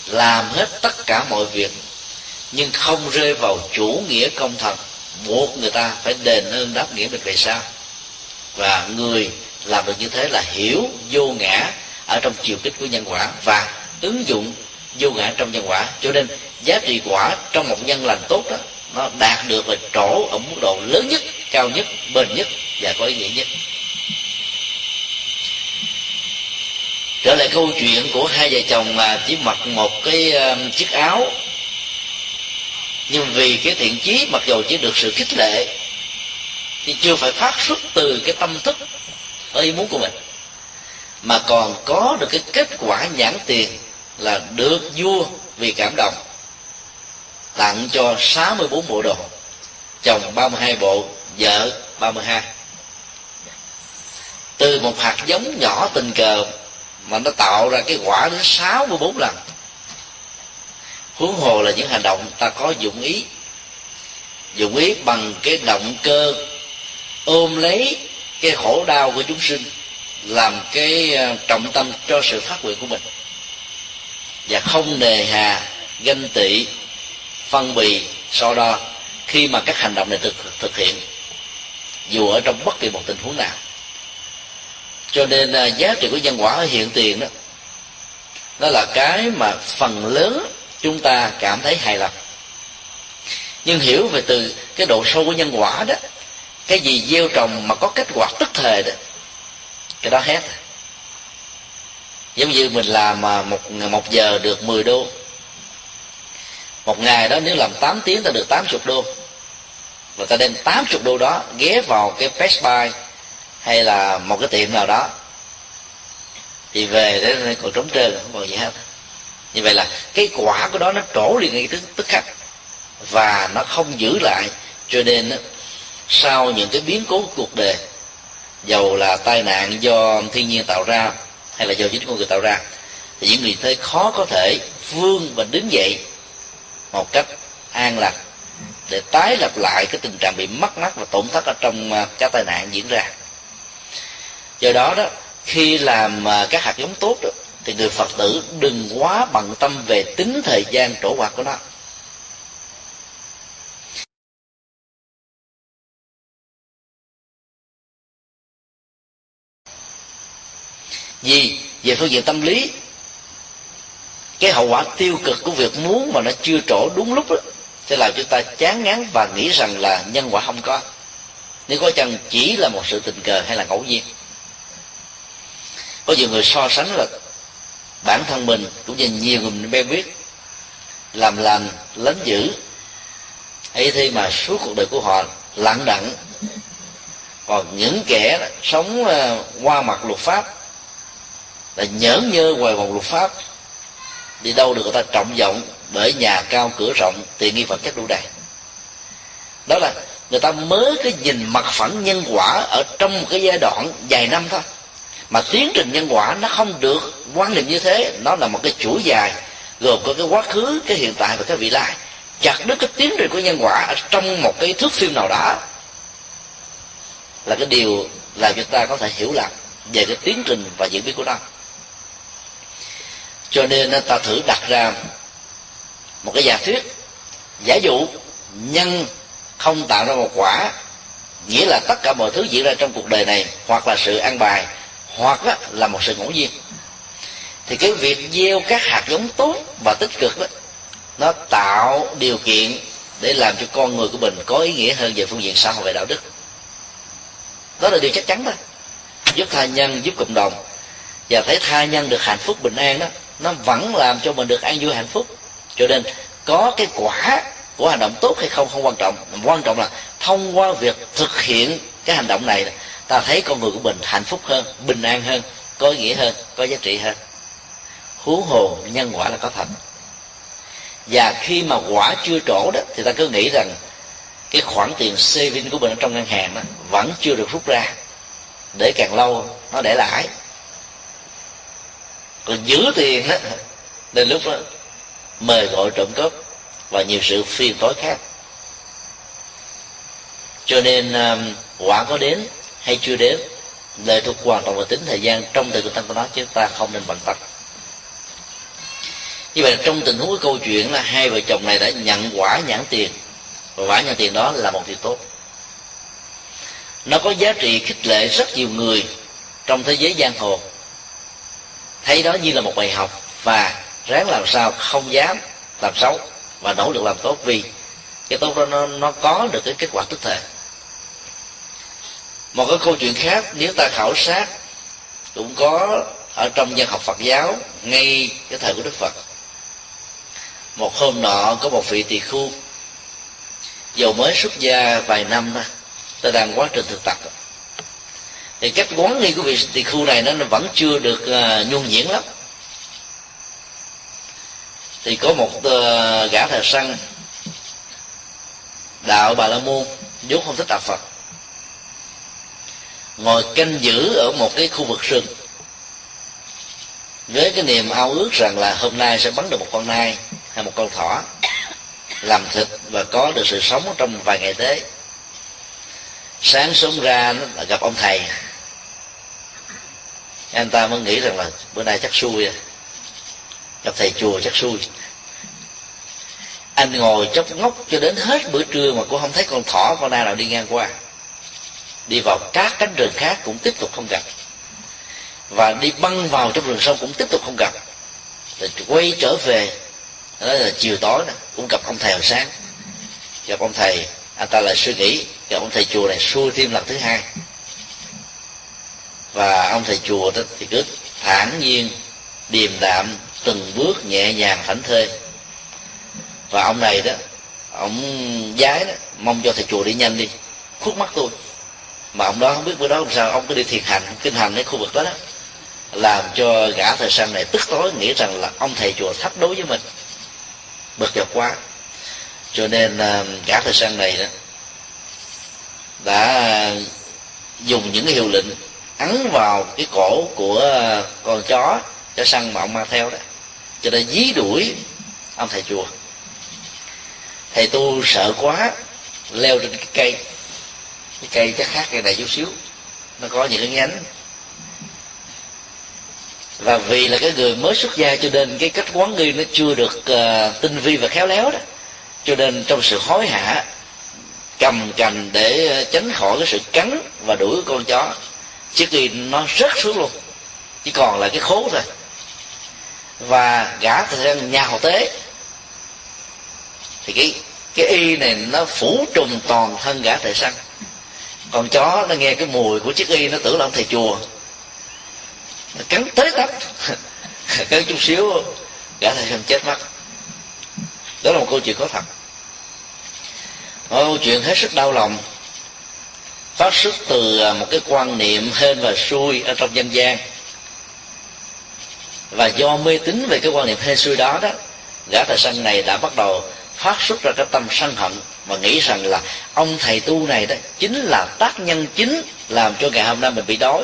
Làm hết tất cả mọi việc nhưng không rơi vào chủ nghĩa công thần, buộc người ta phải đền ơn đáp nghĩa mình về sau. Và người làm được như thế là hiểu vô ngã ở trong chiều kích của nhân quả và ứng dụng vô ngã trong nhân quả. Cho nên giá trị quả trong một nhân lành tốt đó, nó đạt được là trổ ở mức độ lớn nhất, cao nhất, bền nhất và có ý nghĩa nhất. Trở lại câu chuyện của hai vợ chồng mà chỉ mặc một cái um, chiếc áo nhưng vì cái thiện chí, mặc dù chỉ được sự khích lệ, thì chưa phải phát xuất từ cái tâm thức ở ý muốn của mình. Mà còn có được cái kết quả nhãn tiền là được vua vì cảm động, tặng cho 64 bộ đồ, chồng 32 bộ, vợ 32 từ một hạt giống nhỏ tình cờ mà nó tạo ra cái quả đến 64 lần huống hồ là những hành động ta có dụng ý. Dụng ý bằng cái động cơ ôm lấy cái khổ đau của chúng sinh, làm cái ờ, trọng tâm cho sự phát nguyện của mình. Và không nề hà, ganh tị, phân bì so đo khi mà các hành động này thực thực hiện, dù ở trong bất kỳ một tình huống nào. Cho nên ờ, giá trị của nhân quả ở hiện tiền đó đó là cái mà phần lớn chúng ta cảm thấy hài lòng. Nhưng hiểu về từ cái độ sâu của nhân quả đó, cái gì gieo trồng mà có kết quả tức thời đó, cái đó hết. Giống như mình làm mà một một giờ được 10 đô. Một ngày đó nếu làm 8 tiếng ta được 80 đô. Và ta đem 80 đô đó ghé vào cái Best Buy hay là một cái tiệm nào đó. Thì về đấy còn trống trơn, không còn gì hết như vậy là cái quả của đó nó trổ liền ngay tức, tức khắc. Và nó không giữ lại. Cho nên sau những cái biến cố của cuộc đời dầu là tai nạn do thiên nhiên tạo ra hay là do chính con người tạo ra thì những người thế khó có thể vương và đứng dậy một cách an lạc để tái lập lại cái tình trạng bị mất mát và tổn thất ở trong à, các tai nạn diễn ra. Do đó đó khi làm à, các hạt giống tốt đó, thì người phật tử đừng quá bận tâm về tính thời gian trổ hoạt của nó. Vì về phương diện tâm lý cái hậu quả tiêu cực của việc muốn mà nó chưa trổ đúng lúc đó, sẽ làm chúng ta chán ngán và nghĩ rằng là nhân quả không có. Nếu có chăng chỉ là một sự tình cờ hay là ngẫu nhiên. Có nhiều người so sánh là bản thân mình, cũng như nhiều người quen biết, làm lành lấn dữ. Ấy thế mà suốt cuộc đời của họ lặng đặng. Còn những kẻ sống ờ, qua mặt luật pháp, là nhớ nhơ ngoài vòng luật pháp, đi đâu được người ta trọng vọng bởi nhà cao cửa rộng, tiện nghi vật chất đủ đầy. Đó là người ta mới cái nhìn mặt phẳng nhân quả ở trong một cái giai đoạn dài năm thôi mà tiến trình nhân quả nó không được quan niệm như thế. Nó là một cái chuỗi dài, gồm có cái quá khứ, cái hiện tại và cái vị lai. Chặt đứt cái tiến trình của nhân quả trong một cái thước phim nào đó là cái điều làm cho ta có thể hiểu lầm về cái tiến trình và diễn biến của nó. Cho nên ta thử đặt ra một cái giả thuyết. Giả dụ, nhân không tạo ra một quả, nghĩa là tất cả mọi thứ diễn ra trong cuộc đời này, hoặc là sự an bài hoặc là một sự ngẫu nhiên. Thì cái việc gieo các hạt giống tốt và tích cực đó, nó tạo điều kiện để làm cho con người của mình có ý nghĩa hơn về phương diện xã hội và đạo đức. Đó là điều chắc chắn thôi. Giúp tha nhân, giúp cộng đồng. Và thấy tha nhân được hạnh phúc, bình an đó, nó vẫn làm cho mình được an vui, hạnh phúc. Cho nên có cái quả của hành động tốt hay không không quan trọng. Quan trọng là thông qua việc thực hiện cái hành động này ta thấy con người của mình hạnh phúc hơn, bình an hơn, có ý nghĩa hơn, có giá trị hơn. Huống hồ nhân quả là có thật. Và khi mà quả chưa trổ đó, thì ta cứ nghĩ rằng cái khoản tiền saving của mình ở trong ngân hàng đó vẫn chưa được rút ra. Để càng lâu, nó để lãi còn giữ tiền đó, đến lúc đó, mời gọi trộm cắp và nhiều sự phiền tối khác. Cho nên um, quả có đến hay chưa đến lệ thuộc hoàn toàn vào tính thời gian trong thời tăng của nó chứ ta không nên bận tâm. Như vậy trong tình huống câu chuyện là hai vợ chồng này đã nhận quả nhãn tiền. Và quả nhãn tiền đó là một điều tốt. Nó có giá trị khích lệ rất nhiều người trong thế giới giang hồ. Thấy đó như là một bài học và ráng làm sao không dám làm xấu và nỗ lực làm tốt vì cái tốt đó nó, nó có được cái kết quả tức thời một cái câu chuyện khác nếu ta khảo sát cũng có ở trong dân học Phật giáo ngay cái thời của Đức Phật. Một hôm nọ có một vị tỳ khu dầu mới xuất gia vài năm đó ta đang quá trình thực tập. Thì cách quán nghi của vị tỳ khu này nó vẫn chưa được ờ, uh, nhuôn nhuyễn lắm. Thì có một uh, gã thờ săn đạo bà la môn vốn không thích đạo phật ngồi canh giữ ở một cái khu vực rừng. Với cái niềm ao ước rằng là hôm nay sẽ bắn được một con nai hay một con thỏ, làm thịt và có được sự sống trong vài ngày tới. Sáng sớm ra nó là gặp ông thầy. Anh ta mới nghĩ rằng là bữa nay chắc xui à. Gặp thầy chùa chắc xui. Anh ngồi chốc ngốc cho đến hết bữa trưa mà cũng không thấy con thỏ, con nai nào đi ngang qua đi vào các cánh rừng khác cũng tiếp tục không gặp. Và đi băng vào trong rừng sâu cũng tiếp tục không gặp. Rồi quay trở về, đó là chiều tối nè, cũng gặp ông thầy hồi sáng. Gặp ông thầy, anh ta lại suy nghĩ, gặp ông thầy chùa này xuôi thêm lần thứ hai. Và ông thầy chùa đó thì cứ thản nhiên điềm đạm, từng bước nhẹ nhàng thảnh thơi. Và ông này đó, ông giái đó, mong cho thầy chùa đi nhanh đi. Khuất mắt tôi mà ông đó không biết bữa đó làm sao, ông cứ đi thiền hành, kinh hành ở khu vực đó đó, làm cho gã thời sang này tức tối, nghĩ rằng là ông thầy chùa thách đối với mình. Bực dọc quá. Cho nên ờ, gã thời sang này đó đã dùng những cái hiệu lệnh ấn vào cái cổ của con chó chó săn mà ông mang theo đó, cho nên dí đuổi ông thầy chùa. Thầy tu sợ quá, leo trên cái cây cái cây chắc khác cây này chút xíu. Nó có những cái nhánh. Và vì là cái người mới xuất gia cho nên cái cách quán nghi nó chưa được uh, tinh vi và khéo léo đó. Cho nên trong sự hối hả cầm cành để ờ, tránh khỏi cái sự cắn và đuổi con chó chiếc y nó rớt xuống luôn. Chỉ còn là cái khố thôi. Và gã thì nhào tế thì cái cái y này nó phủ trùng toàn thân gã thợ săn còn chó nó nghe cái mùi của chiếc y, nó tưởng là ông thầy chùa. Nó cắn tới tấp. Cắn chút xíu, gã thầy săn chết mất đó là một câu chuyện có thật. Một câu chuyện hết sức đau lòng. Phát xuất từ à, một cái quan niệm hên và xui ở trong dân gian. Và do mê tín về cái quan niệm hên xui đó đó, gã thầy săn này đã bắt đầu phát xuất ra cái tâm sân hận mà nghĩ rằng là ông thầy tu này đó, chính là tác nhân chính làm cho ngày hôm nay mình bị đói.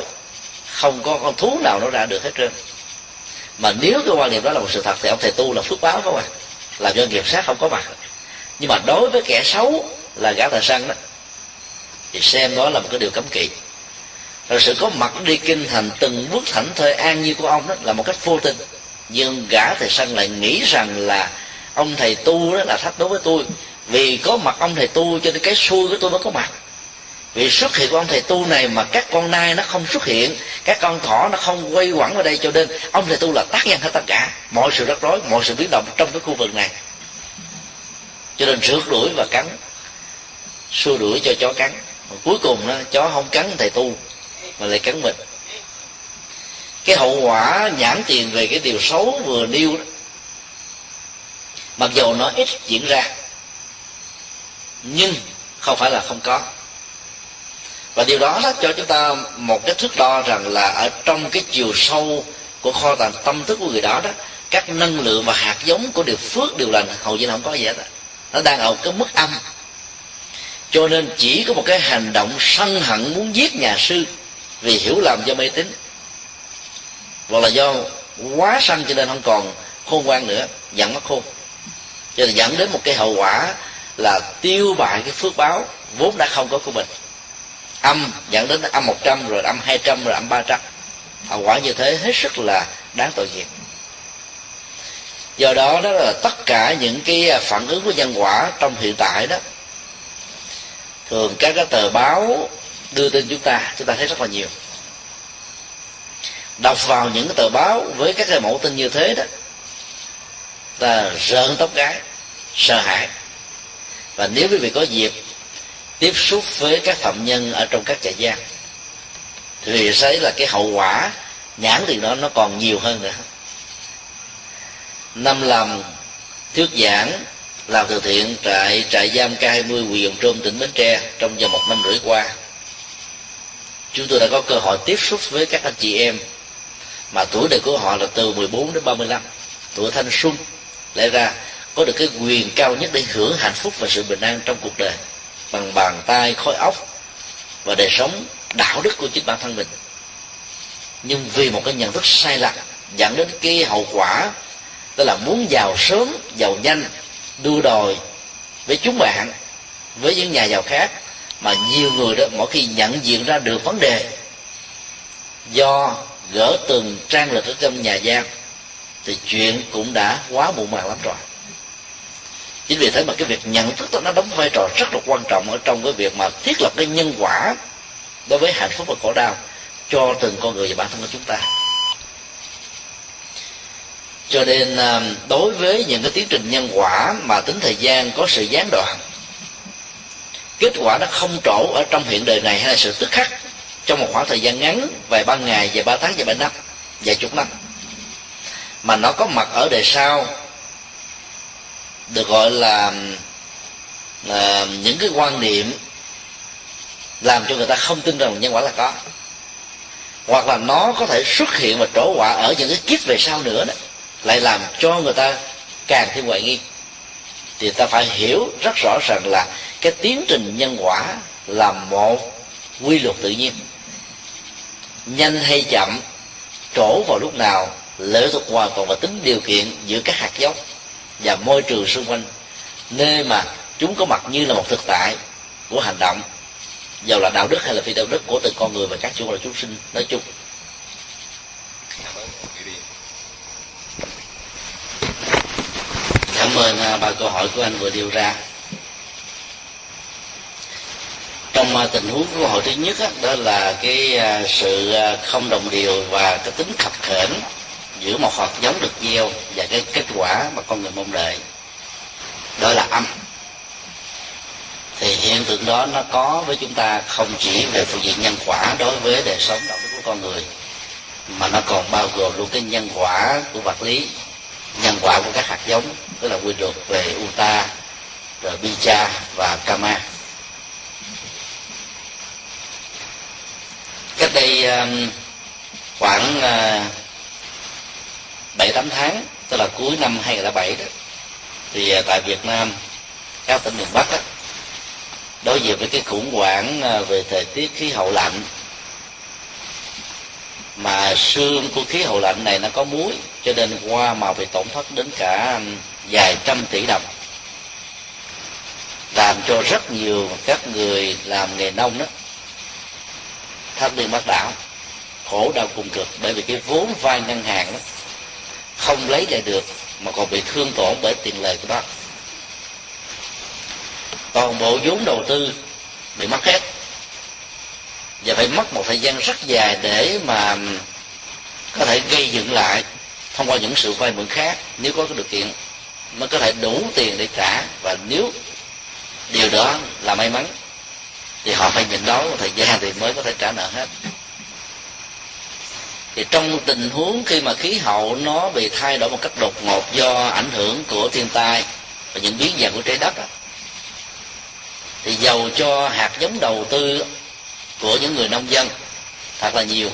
Không có con thú nào nó ra được hết trơn. Mà nếu cái quan niệm đó là một sự thật thì ông thầy tu là phước báo các bạn làm cho nghiệp sát không có mặt. Nhưng mà đối với kẻ xấu là gã thầy săn đó, thì xem đó là một cái điều cấm kỵ. Rồi sự có mặt đi kinh thành từng bước thảnh thơi an như của ông đó là một cách vô tình. Nhưng gã thầy săn lại nghĩ rằng là ông thầy tu đó là thách đối với tôi vì có mặt ông thầy tu cho nên cái xui của tôi mới có mặt. Vì xuất hiện của ông thầy tu này mà các con nai nó không xuất hiện các con thỏ nó không quay quẩn vào đây cho nên ông thầy tu là tác nhân hết tất cả. Mọi sự rắc rối mọi sự biến động trong cái khu vực này. Cho nên rượt đuổi và cắn. Xua đuổi cho chó cắn. Mà cuối cùng đó, chó không cắn thầy tu mà lại cắn mình. Cái hậu quả nhãn tiền về cái điều xấu vừa nêu đó mặc dù nó ít diễn ra nhưng không phải là không có. Và điều đó, đó cho chúng ta một cái thước đo rằng là ở trong cái chiều sâu của kho tàng tâm thức của người đó đó các năng lượng và hạt giống của điều phước điều lành hầu như là không có gì hết nó đang ở cái mức âm. Cho nên chỉ có một cái hành động sân hận muốn giết nhà sư vì hiểu lầm do mê tín. Hoặc là do quá sân cho nên không còn khôn ngoan nữa dẫn mất khôn. Cho nên dẫn đến một cái hậu quả là tiêu bại cái phước báo vốn đã không có của mình. Âm dẫn đến âm 100 rồi âm 200 rồi âm 300 hậu quả như thế hết sức là đáng tội nghiệp. Do đó đó là tất cả những cái phản ứng của nhân quả trong hiện tại đó, thường các cái tờ báo đưa tin chúng ta chúng ta thấy rất là nhiều. Đọc vào những cái tờ báo với các cái mẫu tin như thế đó, ta rợn tóc gái sợ hãi và nếu quý vị có dịp tiếp xúc với các phạm nhân ở trong các trại giam, thì thấy là cái hậu quả nhãn tiền đó nó còn nhiều hơn nữa. Năm làm thuyết giảng làm từ thiện trại trại giam K20 huyện Dòng Trôm tỉnh Bến Tre trong vòng một năm rưỡi qua. Chúng tôi đã có cơ hội tiếp xúc với các anh chị em mà tuổi đời của họ là từ 14 đến 35 tuổi thanh xuân lẽ ra có được cái quyền cao nhất để hưởng hạnh phúc và sự bình an trong cuộc đời bằng bàn tay, khối óc và đời sống đạo đức của chính bản thân mình. Nhưng vì một cái nhận thức sai lạc dẫn đến cái hậu quả tức là muốn giàu sớm, giàu nhanh, đua đòi với chúng bạn, với những nhà giàu khác, mà nhiều người đó mỗi khi nhận diện ra được vấn đề do gỡ từng trang lịch ở trong nhà giam, thì chuyện cũng đã quá muộn màng lắm rồi chính vì thế mà cái việc nhận thức đó, nó đóng vai trò rất là quan trọng ở trong cái việc mà thiết lập cái nhân quả đối với hạnh phúc và khổ đau cho từng con người và bản thân của chúng ta. Cho nên à, đối với những cái tiến trình nhân quả mà tính thời gian có sự gián đoạn, kết quả nó không trổ ở trong hiện đời này hay là sự tức khắc trong một khoảng thời gian ngắn, vài ba ngày, vài ba tháng, vài ba năm, vài chục năm, mà nó có mặt ở đời sau được gọi là à, những cái quan niệm làm cho người ta không tin rằng nhân quả là có. Hoặc là nó có thể xuất hiện và trổ quả ở những cái kiếp về sau nữa đó lại làm cho người ta càng thêm hoài nghi. Thì ta phải hiểu rất rõ ràng là cái tiến trình nhân quả là một quy luật tự nhiên. Nhanh hay chậm trổ vào lúc nào lệ thuộc hoàn toàn vào tính điều kiện giữa các hạt giống và môi trường xung quanh nơi mà chúng có mặt như là một thực tại của hành động dầu là đạo đức hay là phi đạo đức của từng con người và các chúng là chúng sinh nói chung. Cảm ơn à, ba câu hỏi của anh vừa đưa ra. Trong à, tình huống của hội thứ nhất đó, đó là cái à, sự không đồng điều và cái tính khập khểnh giữa một hạt giống được gieo và cái kết quả mà con người mong đợi, đó là âm. Thì hiện tượng đó nó có với chúng ta không chỉ về phương diện nhân quả đối với đời sống đạo đức của con người, mà nó còn bao gồm luôn cái nhân quả của vật lý, nhân quả của các hạt giống, tức là quy luật về uta rồi bicha và kama. Cách đây um, khoảng uh, uh, bảy tám tháng tức là cuối năm 2007 đó thì à, tại Việt Nam các tỉnh miền Bắc đó, đối diện với cái khủng hoảng à, về thời tiết khí hậu lạnh mà xương của khí hậu lạnh này nó có muối cho nên hoa màu bị tổn thất đến cả à, vài trăm tỷ đồng làm cho rất nhiều các người làm nghề nông đó thất đi bắt đảo khổ đau cùng cực bởi vì cái vốn vay ngân hàng đó không lấy lại được mà còn bị thương tổn bởi tiền lời của nó. Toàn bộ vốn đầu tư bị mất hết. Và phải mất một thời gian rất dài để mà có thể gây dựng lại thông qua những sự vay mượn khác nếu có cái điều kiện mới có thể đủ tiền để trả. Và nếu điều đó là may mắn thì họ phải nhịn đói một thời gian thì mới có thể trả nợ hết thì trong tình huống khi mà khí hậu nó bị thay đổi một cách đột ngột do ảnh hưởng của thiên tai và những biến dạng của trái đất đó, thì giàu cho hạt giống đầu tư của những người nông dân thật là nhiều.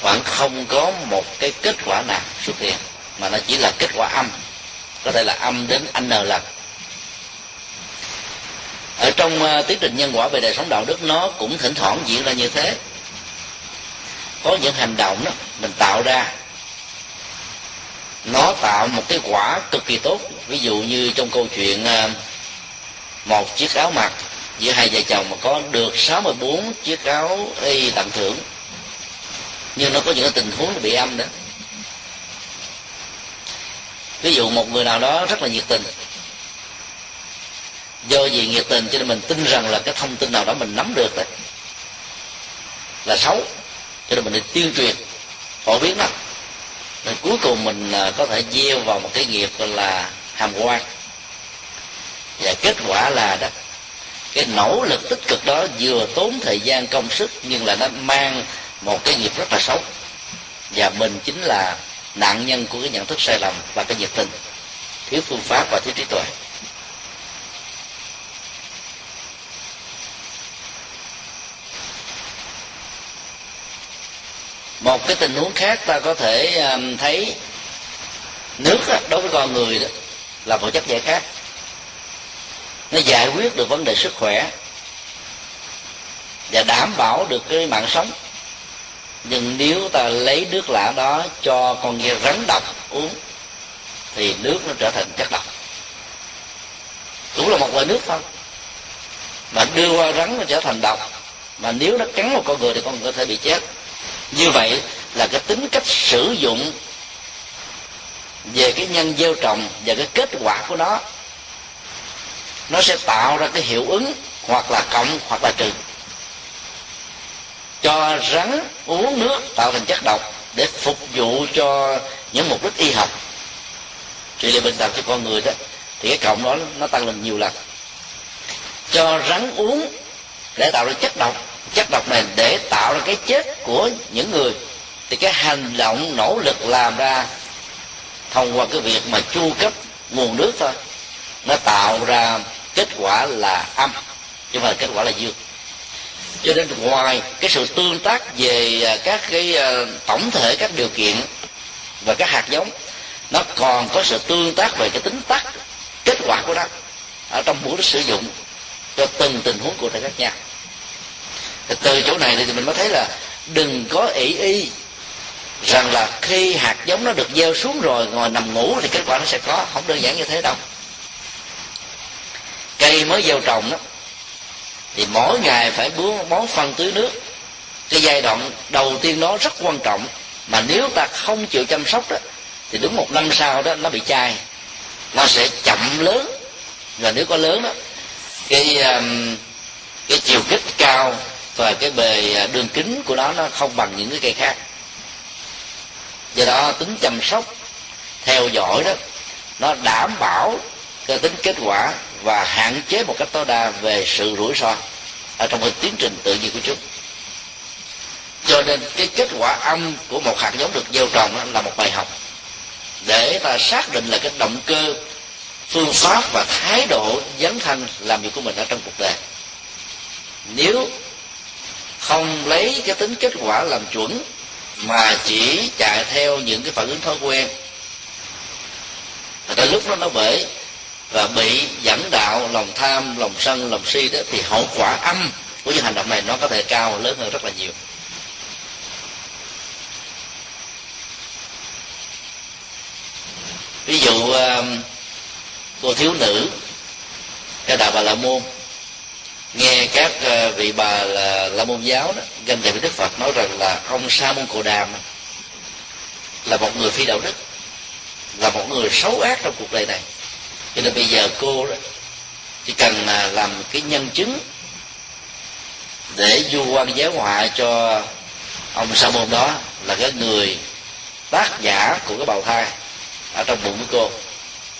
Vẫn không có một cái kết quả nào xuất hiện mà nó chỉ là kết quả âm có thể là âm đến n lần. Ở trong ờ, uh, tiến trình nhân quả về đời sống đạo đức nó cũng thỉnh thoảng diễn ra như thế có những hành động đó, mình tạo ra, nó tạo một cái quả cực kỳ tốt. Ví dụ như trong câu chuyện à, một chiếc áo mặc giữa hai vợ chồng mà có được 64 chiếc áo y tặng thưởng, nhưng nó có những cái tình huống bị âm đó. Ví dụ một người nào đó rất là nhiệt tình, do vì nhiệt tình cho nên mình tin rằng là cái thông tin nào đó mình nắm được đấy là xấu cho nên mình đi tuyên truyền. Phổ biến nó rồi cuối cùng mình à, có thể gieo vào một cái nghiệp gọi là hàm quan. Và kết quả là đó, cái nỗ lực tích cực đó vừa tốn thời gian, công sức, nhưng là nó mang một cái nghiệp rất là xấu. Và mình chính là nạn nhân của cái nhận thức sai lầm và cái nhiệt tình. Thiếu phương pháp và thiếu trí tuệ. Một cái tình huống khác ta có thể um, thấy nước đối với con người đó là một chất giải khác nó giải quyết được vấn đề sức khỏe và đảm bảo được cái mạng sống. Nhưng nếu ta lấy nước lã đó cho con nghe rắn độc uống, thì nước nó trở thành chất độc. Cũng là một loại nước thôi. Mà đưa qua rắn nó trở thành độc. Mà nếu nó cắn một con người thì con người có thể bị chết như vậy là cái tính cách sử dụng về cái nhân gieo trồng và cái kết quả của nó nó sẽ tạo ra cái hiệu ứng hoặc là cộng hoặc là trừ. Cho rắn uống nước tạo thành chất độc để phục vụ cho những mục đích y học. Trị liệu bệnh tật cho con người đó, thì cái cộng đó nó tăng lên nhiều lần. Cho rắn uống để tạo ra chất độc chất độc này để tạo ra cái chết của những người. Thì cái hành động, nỗ lực làm ra, thông qua cái việc mà chu cấp nguồn nước thôi, nó tạo ra kết quả là âm, chứ không phải kết quả là dương. Cho nên ngoài cái sự tương tác về à, các cái à, tổng thể các điều kiện và các hạt giống, nó còn có sự tương tác về cái tính tắc, kết quả của nó, ở trong buổi đích sử dụng cho từng tình huống cụ thể khác nhau thì từ chỗ này thì mình mới thấy là đừng có ỷ y rằng là khi hạt giống nó được gieo xuống rồi ngồi nằm ngủ thì kết quả nó sẽ có. Không đơn giản như thế đâu. Cây mới gieo trồng đó thì mỗi ngày phải bón bón phân tưới nước. Cái giai đoạn đầu tiên đó rất quan trọng, mà nếu ta không chịu chăm sóc đó, thì đúng một năm sau đó nó bị chai. Nó sẽ chậm lớn. Và nếu có lớn đó, cái um, cái chiều kích cao và cái bề à, đường kính của nó nó không bằng những cái cây khác. Do đó, tính chăm sóc, theo dõi đó, nó đảm bảo cái tính kết quả và hạn chế một cách tối đa về sự rủi ro ở trong cái tiến trình tự nhiên của chúng cho nên cái kết quả âm của một hạt giống được gieo trồng là một bài học để ta xác định là cái động cơ, phương pháp và thái độ dấn thân làm việc của mình ở trong cuộc đời. Nếu không lấy cái tính kết quả làm chuẩn, mà chỉ chạy theo những cái phản ứng thói quen. Và tới lúc đó nó bể, và bị dẫn đạo, lòng tham, lòng sân, lòng si đó, thì hậu quả âm của những hành động này nó có thể cao lớn hơn rất là nhiều. Ví dụ um, cô thiếu nữ, cái đạo bà la môn nghe các ờ, vị bà là la môn giáo đó gần tị với đức phật nói rằng là ông sa môn cồ đàm là một người phi đạo đức, là một người xấu ác trong cuộc đời này. Cho nên bây giờ cô đó chỉ cần là làm cái nhân chứng để du quan giáo họa cho ông sa môn đó là cái người tác giả của cái bào thai ở trong bụng của cô,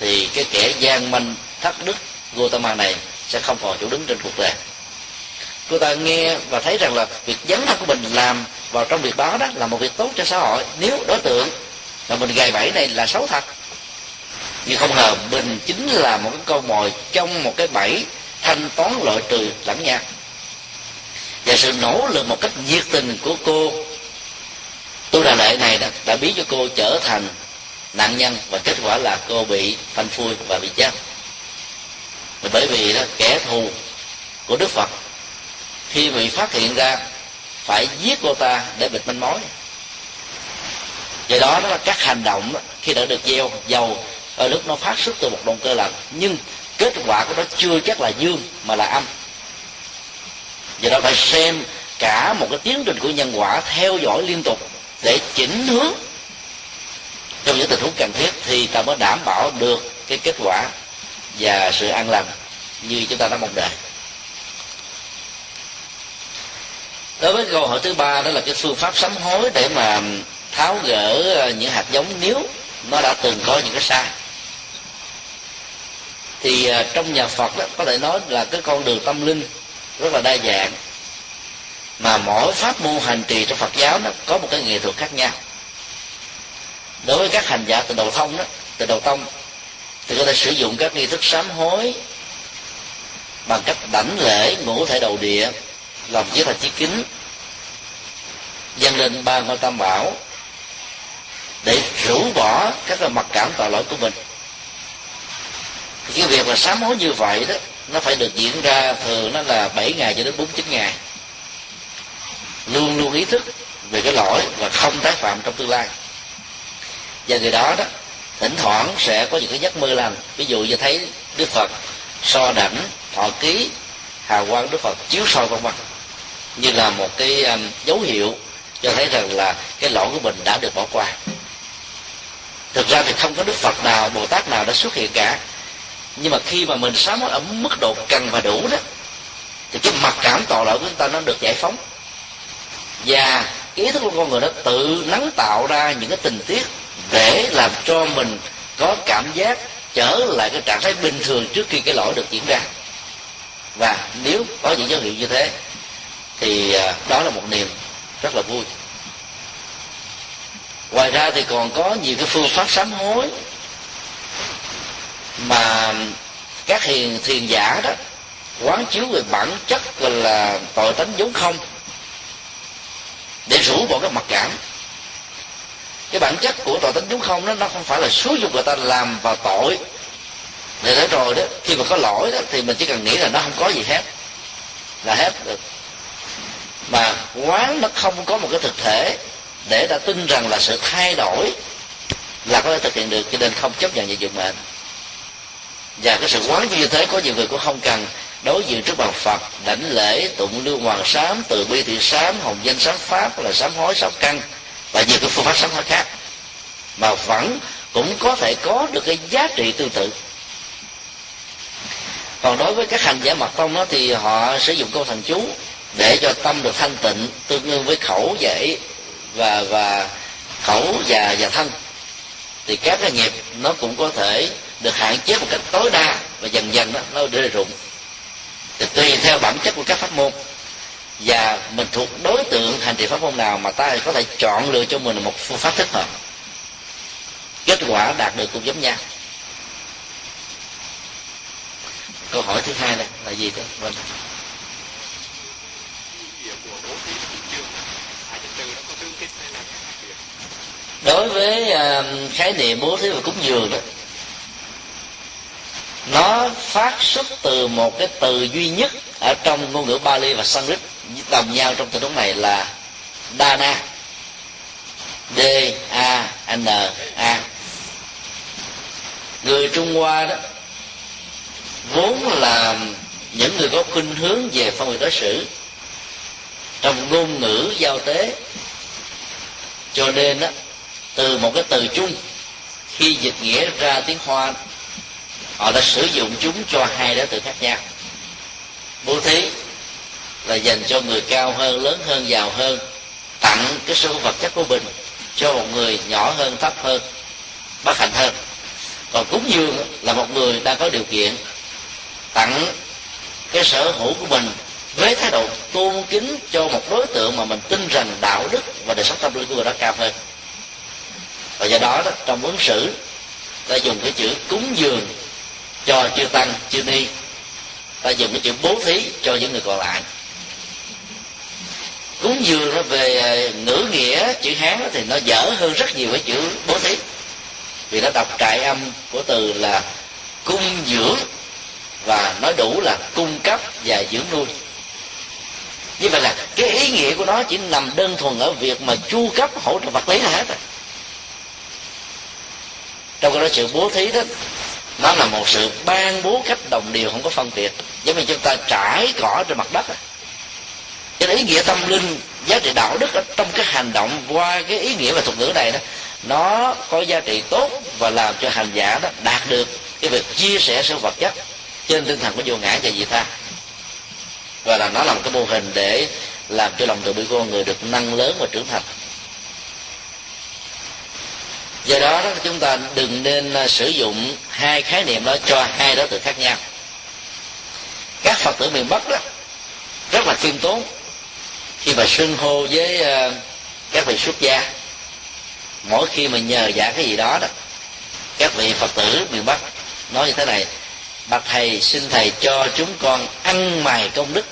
thì cái kẻ gian manh thất đức Gautama này sẽ không còn chỗ đứng trên cuộc đời. Cô ta nghe và thấy rằng là việc dấn thân của mình làm vào trong việc báo đó là một việc tốt cho xã hội. Nếu đối tượng mà mình gài bẫy này là xấu thật. Nhưng không ngờ mình chính là một cái câu mồi trong một cái bẫy thanh toán loại trừ lẫn nhau. Và sự nỗ lực một cách nhiệt tình của cô Tu đà lệ này đã, đã biến cho cô trở thành nạn nhân và kết quả là cô bị phanh phui và bị chết bởi vì đó kẻ thù của đức phật khi bị phát hiện ra phải giết cô ta để bịt manh mối. Do đó đó là các hành động đó, khi đã được gieo dầu ở lúc nó phát xuất từ một động cơ lành nhưng kết quả của nó chưa chắc là dương mà là âm. Do đó phải xem cả một cái tiến trình của nhân quả theo dõi liên tục để chỉnh hướng. Trong những tình huống cần thiết thì ta mới đảm bảo được cái kết quả và sự an lành như chúng ta đã mong đợi. Đối với câu hỏi thứ ba, đó là cái phương pháp sám hối để mà tháo gỡ ờ, những hạt giống nếu nó đã từng có những cái sai. Thì ờ, trong nhà Phật đó, có thể nói là cái con đường tâm linh rất là đa dạng, mà mỗi pháp môn hành trì trong Phật giáo nó có một cái nghệ thuật khác nhau. Đối với các hành giả từ đầu thông đó, từ đầu tông thì có thể sử dụng các nghi thức sám hối bằng cách đảnh lễ ngũ thể đầu địa, lòng với thành chí kính, dâng lên ba ngôi tam bảo để rũ bỏ các cái mặc cảm tội lỗi của mình. Thì cái việc mà sám hối như vậy đó, nó phải được diễn ra thường nó là 7 ngày cho đến 49 ngày. Luôn luôn ý thức về cái lỗi và không tái phạm trong tương lai. Và người đó đó thỉnh thoảng sẽ có những cái giấc mơ lành. Ví dụ như thấy đức phật so đảnh thọ ký hào quang đức phật chiếu soi vân vân như là một cái um, dấu hiệu cho thấy rằng là cái lỗi của mình đã được bỏ qua. Thực ra thì không có đức phật nào bồ tát nào đã xuất hiện cả. Nhưng mà khi mà mình sống ở mức độ cần và đủ đó thì cái mặc cảm tội lỗi của chúng ta nó được giải phóng. Và cái ý thức của con người nó tự nắng tạo ra những cái tình tiết để làm cho mình có cảm giác trở lại cái trạng thái bình thường trước khi cái lỗi được diễn ra. Và nếu có những dấu hiệu như thế, thì à, đó là một niềm rất là vui. Ngoài ra thì còn có nhiều cái phương pháp sám hối mà các hiền thiền giả đó quán chiếu về bản chất là tội tánh vốn không để rũ bỏ cái mặc cảm cái bản chất của tội tánh chúng không đó, nó không phải là xúi dục người ta làm vào tội. Để thế rồi đó, khi mà có lỗi đó, thì mình chỉ cần nghĩ là nó không có gì hết. Là hết được mà quán nó không có một cái thực thể để ta tin rằng là sự thay đổi là có thể thực hiện được, cho nên không chấp nhận về dụng mệnh. Và cái sự quán như thế, có nhiều người cũng không cần đối diện trước bàn phật, đảnh lễ, tụng lưu hoàng sám, từ bi thị sám, hồng danh sám pháp, là sám hối, sám căn và nhiều cái phương pháp sống khác. Mà vẫn cũng có thể có được cái giá trị tương tự. Còn đối với các hành giả mật tông đó thì họ sử dụng câu thần chú để cho tâm được thanh tịnh, tương đương với khẩu và và và khẩu và và thân. Thì các cái nghiệp nó cũng có thể được hạn chế một cách tối đa và dần dần đó, nó rơi rụng. Thì tùy theo bản chất của các pháp môn và mình thuộc đối tượng hành trì pháp môn nào mà ta có thể chọn lựa cho mình một phương pháp thích hợp. Kết quả đạt được cũng giống nhau. Câu hỏi thứ hai này là gì đó vâng đối với ờ, khái niệm bố thí và cúng dường đó nó phát xuất từ một cái từ duy nhất ở trong ngôn ngữ Bali và Sanskrit đồng nhau trong tình huống này là Dana. D A N A. Người Trung Hoa đó vốn là những người có khuynh hướng về phong biệt đối xử trong ngôn ngữ giao tế cho nên đó, từ một cái từ chung khi dịch nghĩa ra tiếng hoa họ đã sử dụng chúng cho hai đối tượng khác nhau. Bố thí là dành cho người cao hơn lớn hơn giàu hơn tặng cái số vật chất của mình cho một người nhỏ hơn thấp hơn bất hạnh hơn. Còn cúng dường là một người đang có điều kiện tặng cái sở hữu của mình với thái độ tôn kính cho một đối tượng mà mình tin rằng đạo đức và đời sống tâm linh của người đó cao hơn. Và do đó, đó trong ứng xử ta dùng cái chữ cúng dường cho chư tăng, chư ni. Ta dùng cái chữ bố thí cho những người còn lại. Cúng dường nó về à, ngữ nghĩa, chữ hán thì nó dở hơn rất nhiều với chữ bố thí. Vì nó đọc trại âm của từ là cung dưỡng và nói đủ là cung cấp và dưỡng nuôi. Như vậy là cái ý nghĩa của nó chỉ nằm đơn thuần ở việc mà chu cấp hỗ trợ vật lý là hết rồi. Trong cái đó sự bố thí đó nó là một sự ban bố cách đồng đều không có phân biệt. Giống như chúng ta trải cỏ trên mặt đất cho nên ý nghĩa tâm linh, giá trị đạo đức ở trong cái hành động qua cái ý nghĩa và thuật ngữ này đó, nó có giá trị tốt và làm cho hành giả đó đạt được cái việc chia sẻ sự vật chất trên tinh thần của vô ngã và dị tha. Và là nó là một cái mô hình để làm cho lòng từ bi của con người được nâng lớn và trưởng thành do đó, chúng ta đừng nên à, sử dụng hai khái niệm đó cho hai đối tượng khác nhau. Các phật tử miền bắc đó rất là khiêm tốn khi mà xưng hô với à, các vị xuất gia. Mỗi khi mà nhờ giả cái gì đó đó các vị phật tử miền bắc nói như thế này bạch thầy xin thầy cho chúng con ăn mài công đức.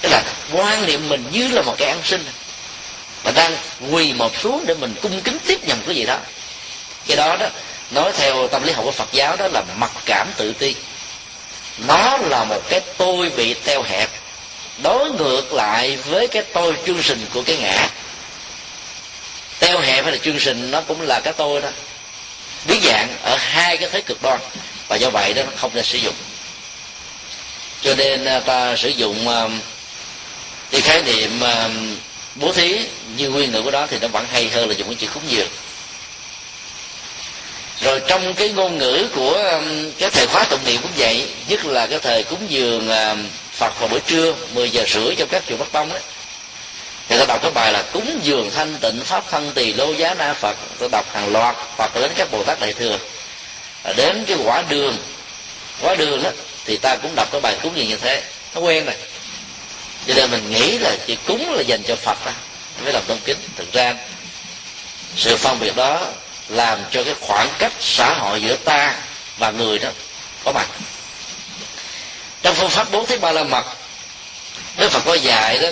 Tức là quan niệm mình như là một cái ăn sinh mà đang quỳ một xuống để mình cung kính tiếp nhận cái gì đó. Cái đó đó, nói theo tâm lý học của phật giáo đó là mặc cảm tự ti. Nó là một cái tôi bị teo hẹp, đối ngược lại với cái tôi chương trình của cái ngã. Teo hẹp hay là chương trình nó cũng là cái tôi đó. Biến dạng ở hai cái thế cực đoan, và do vậy đó nó không nên sử dụng. Cho nên à, ta sử dụng à, cái khái niệm à, bố thí như nguyên ngữ của đó thì nó vẫn hay hơn là dùng cái chữ cúng dường rồi trong cái ngôn ngữ của um, cái thời khóa tụng niệm cũng vậy nhất là cái thời cúng dường um, phật vào buổi trưa 10 giờ rưỡi trong các chùa bắc tông ấy, thì ta đọc cái bài là cúng dường thanh tịnh pháp thân tỳ lô giá na phật. Ta đọc hàng loạt Phật đến các bồ tát đại thừa. Đến cái quả đường quả đường đó thì ta cũng đọc cái bài cúng dường như thế. Nó quen rồi cho nên mình nghĩ là chỉ cúng là dành cho phật đó mới làm tôn kính. Thực ra, sự phân biệt đó làm cho cái khoảng cách xã hội giữa ta và người đó có mặt trong phương pháp bốn thứ ba la mật, đức phật có dạy đó,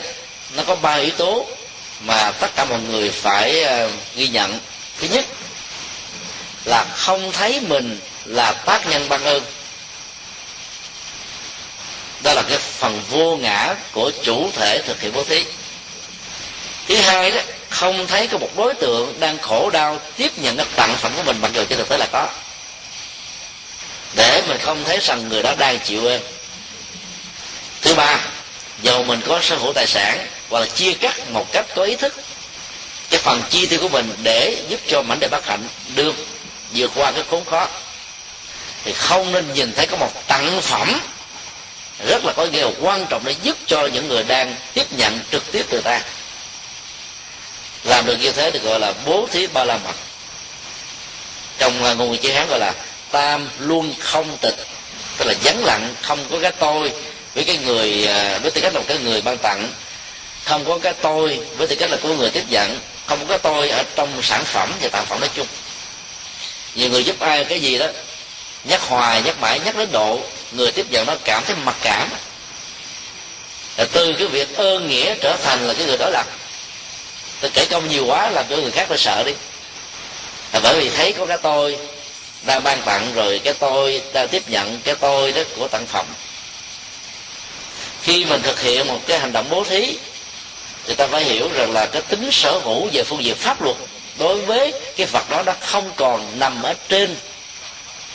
nó có ba yếu tố mà tất cả mọi người phải ờ, ghi nhận. Thứ nhất là không thấy mình là tác nhân ban ơn đó là cái phần vô ngã của chủ thể thực hiện bố thí. Thứ hai đó, không thấy có một đối tượng đang khổ đau tiếp nhận cái tặng phẩm của mình, mặc dù trên thực tế là có. Để mình không thấy rằng người đó đang chịu ơn thứ ba, dầu mình có sở hữu tài sản hoặc là chia cắt một cách có ý thức, cái phần chi tiêu của mình để giúp cho mảnh đề bất hạnh được vượt qua cái khốn khó. Thì không nên nhìn thấy có một tặng phẩm rất là có điều quan trọng để giúp cho những người đang tiếp nhận trực tiếp từ ta. Làm được như thế thì gọi là bố thí ba la mật. Trong à, ngôn ngữ chữ hán gọi là tam luôn không tịch, tức là vắng lặng, không có cái tôi với cái người à, với tư cách là một cái người ban tặng, không có cái tôi với tư cách là của người tiếp nhận, không có cái tôi ở trong sản phẩm và tặng phẩm nói chung. Nhiều người giúp ai cái gì đó nhắc hoài, nhắc mãi, nhắc đến độ người tiếp nhận nó cảm thấy mặc cảm. Là từ cái việc ơn nghĩa trở thành là cái người đó là tôi kể công nhiều quá làm cho người khác phải sợ đi. Là bởi vì thấy có cái tôi đang ban tặng rồi, cái tôi đang tiếp nhận, cái tôi đó của tặng phẩm khi mình thực hiện một cái hành động bố thí, thì ta phải hiểu rằng là cái tính sở hữu về phương diện pháp luật đối với cái vật đó nó không còn nằm ở trên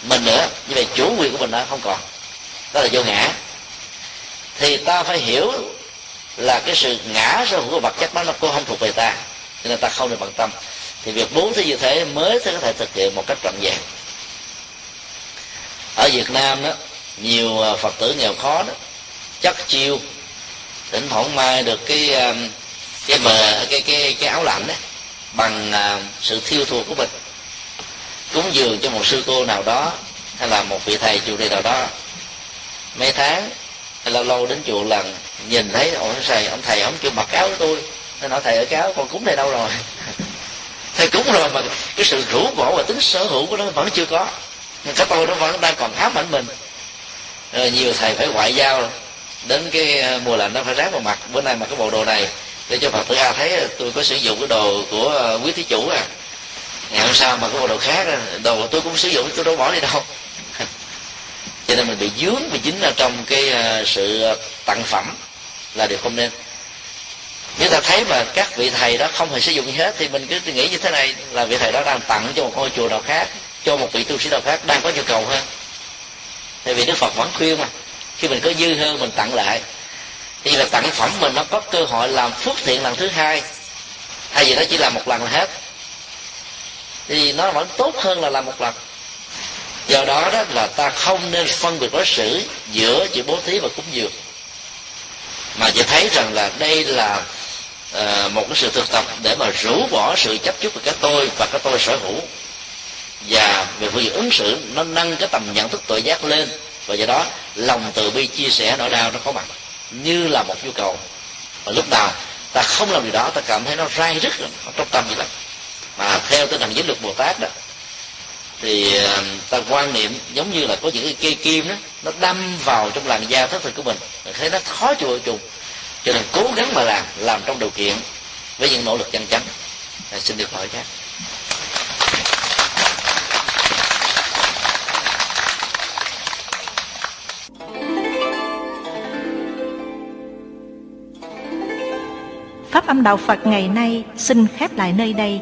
mình nữa, như vậy chủ quyền của mình đã không còn. Đó là vô ngã. Thì ta phải hiểu là cái sự ngã sở hữu của vật chất đó nó cũng không thuộc về ta, cho nên ta không được bận tâm. Thì việc bố thí như thế mới có thể thực hiện một cách trọn vẹn. Ở Việt Nam đó, nhiều à, Phật tử nghèo khó đó chắc chiêu, thỉnh thoảng mai được cái à, cái bờ, cái cái cái áo lạnh đó, bằng à, sự thiêu thuộc của mình cúng dường cho một sư cô nào đó, hay là một vị thầy chùa đi nào đó. Mấy tháng hay lâu lâu đến chùa lần, nhìn thấy ông thầy ông thầy ông chưa mặc áo của tôi. Nên nói, thầy ở cáo con còn cúng này đâu rồi? Thầy cúng rồi mà cái sự rủ bỏ và tính sở hữu của nó vẫn chưa có. Nhưng cái tôi nó vẫn đang còn ám ảnh mình. Rồi nhiều thầy phải ngoại giao đến cái ờ, mùa lạnh nó phải ráng vào mặt. Bữa nay mặc cái bộ đồ này để cho phật tử a thấy, tôi có sử dụng cái đồ của ờ, quý thí chủ à ngày hôm sau mà cái bộ đồ khác đồ tôi cũng sử dụng tôi đâu bỏ đi đâu. Cho nên mình bị dướng bị dính ở trong cái ờ, sự tặng phẩm là điều không nên. Nếu ta thấy mà các vị thầy đó không hề sử dụng gì hết thì mình cứ nghĩ như thế này là vị thầy đó đang tặng cho một ngôi chùa nào khác cho một vị tu sĩ nào khác đang có nhu cầu hơn. Tại vì đức phật vẫn khuyên mà khi mình có dư hơn mình tặng lại. Thì là tặng phẩm mình nó có cơ hội làm phước thiện lần thứ hai. Hay gì đó chỉ làm một lần là hết thì nó vẫn tốt hơn là làm một lần. Do đó đó là ta không nên phân biệt đối xử giữa chữ bố thí và cúng dường. Mà chỉ thấy rằng là đây là uh, một cái sự thực tập để mà rũ bỏ sự chấp trước về cái tôi và cái tôi sở hữu. Và về phương diện ứng xử nó nâng cái tầm nhận thức tội giác lên. Và do đó lòng từ bi chia sẻ nỗi đau nó có mặt như là một nhu cầu. Và lúc nào ta không làm điều đó ta cảm thấy nó rai rứt trong tâm như vậy mà theo tinh thần giới luật bồ tát đó thì ờ, ta quan niệm giống như là có những cái cây kim đó nó đâm vào trong làn da thất thực của mình. Thấy nó khó chịu trùng cho nên cố gắng mà làm làm trong điều kiện với những nỗ lực chân chánh à, dạ, xin được hỏi khác Pháp âm Đạo Phật ngày nay xin khép lại nơi đây.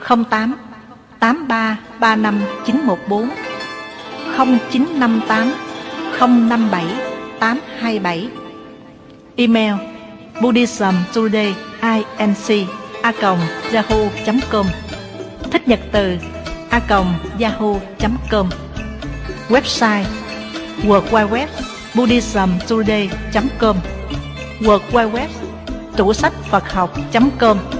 08 83 35 914 0958 057 827 Email Buddhism Today inc a yahoo.com Thích nhật từ a yahoo.com Website World Wide Web buddhismtoday.com World Wide Web tủ sách Phật học.com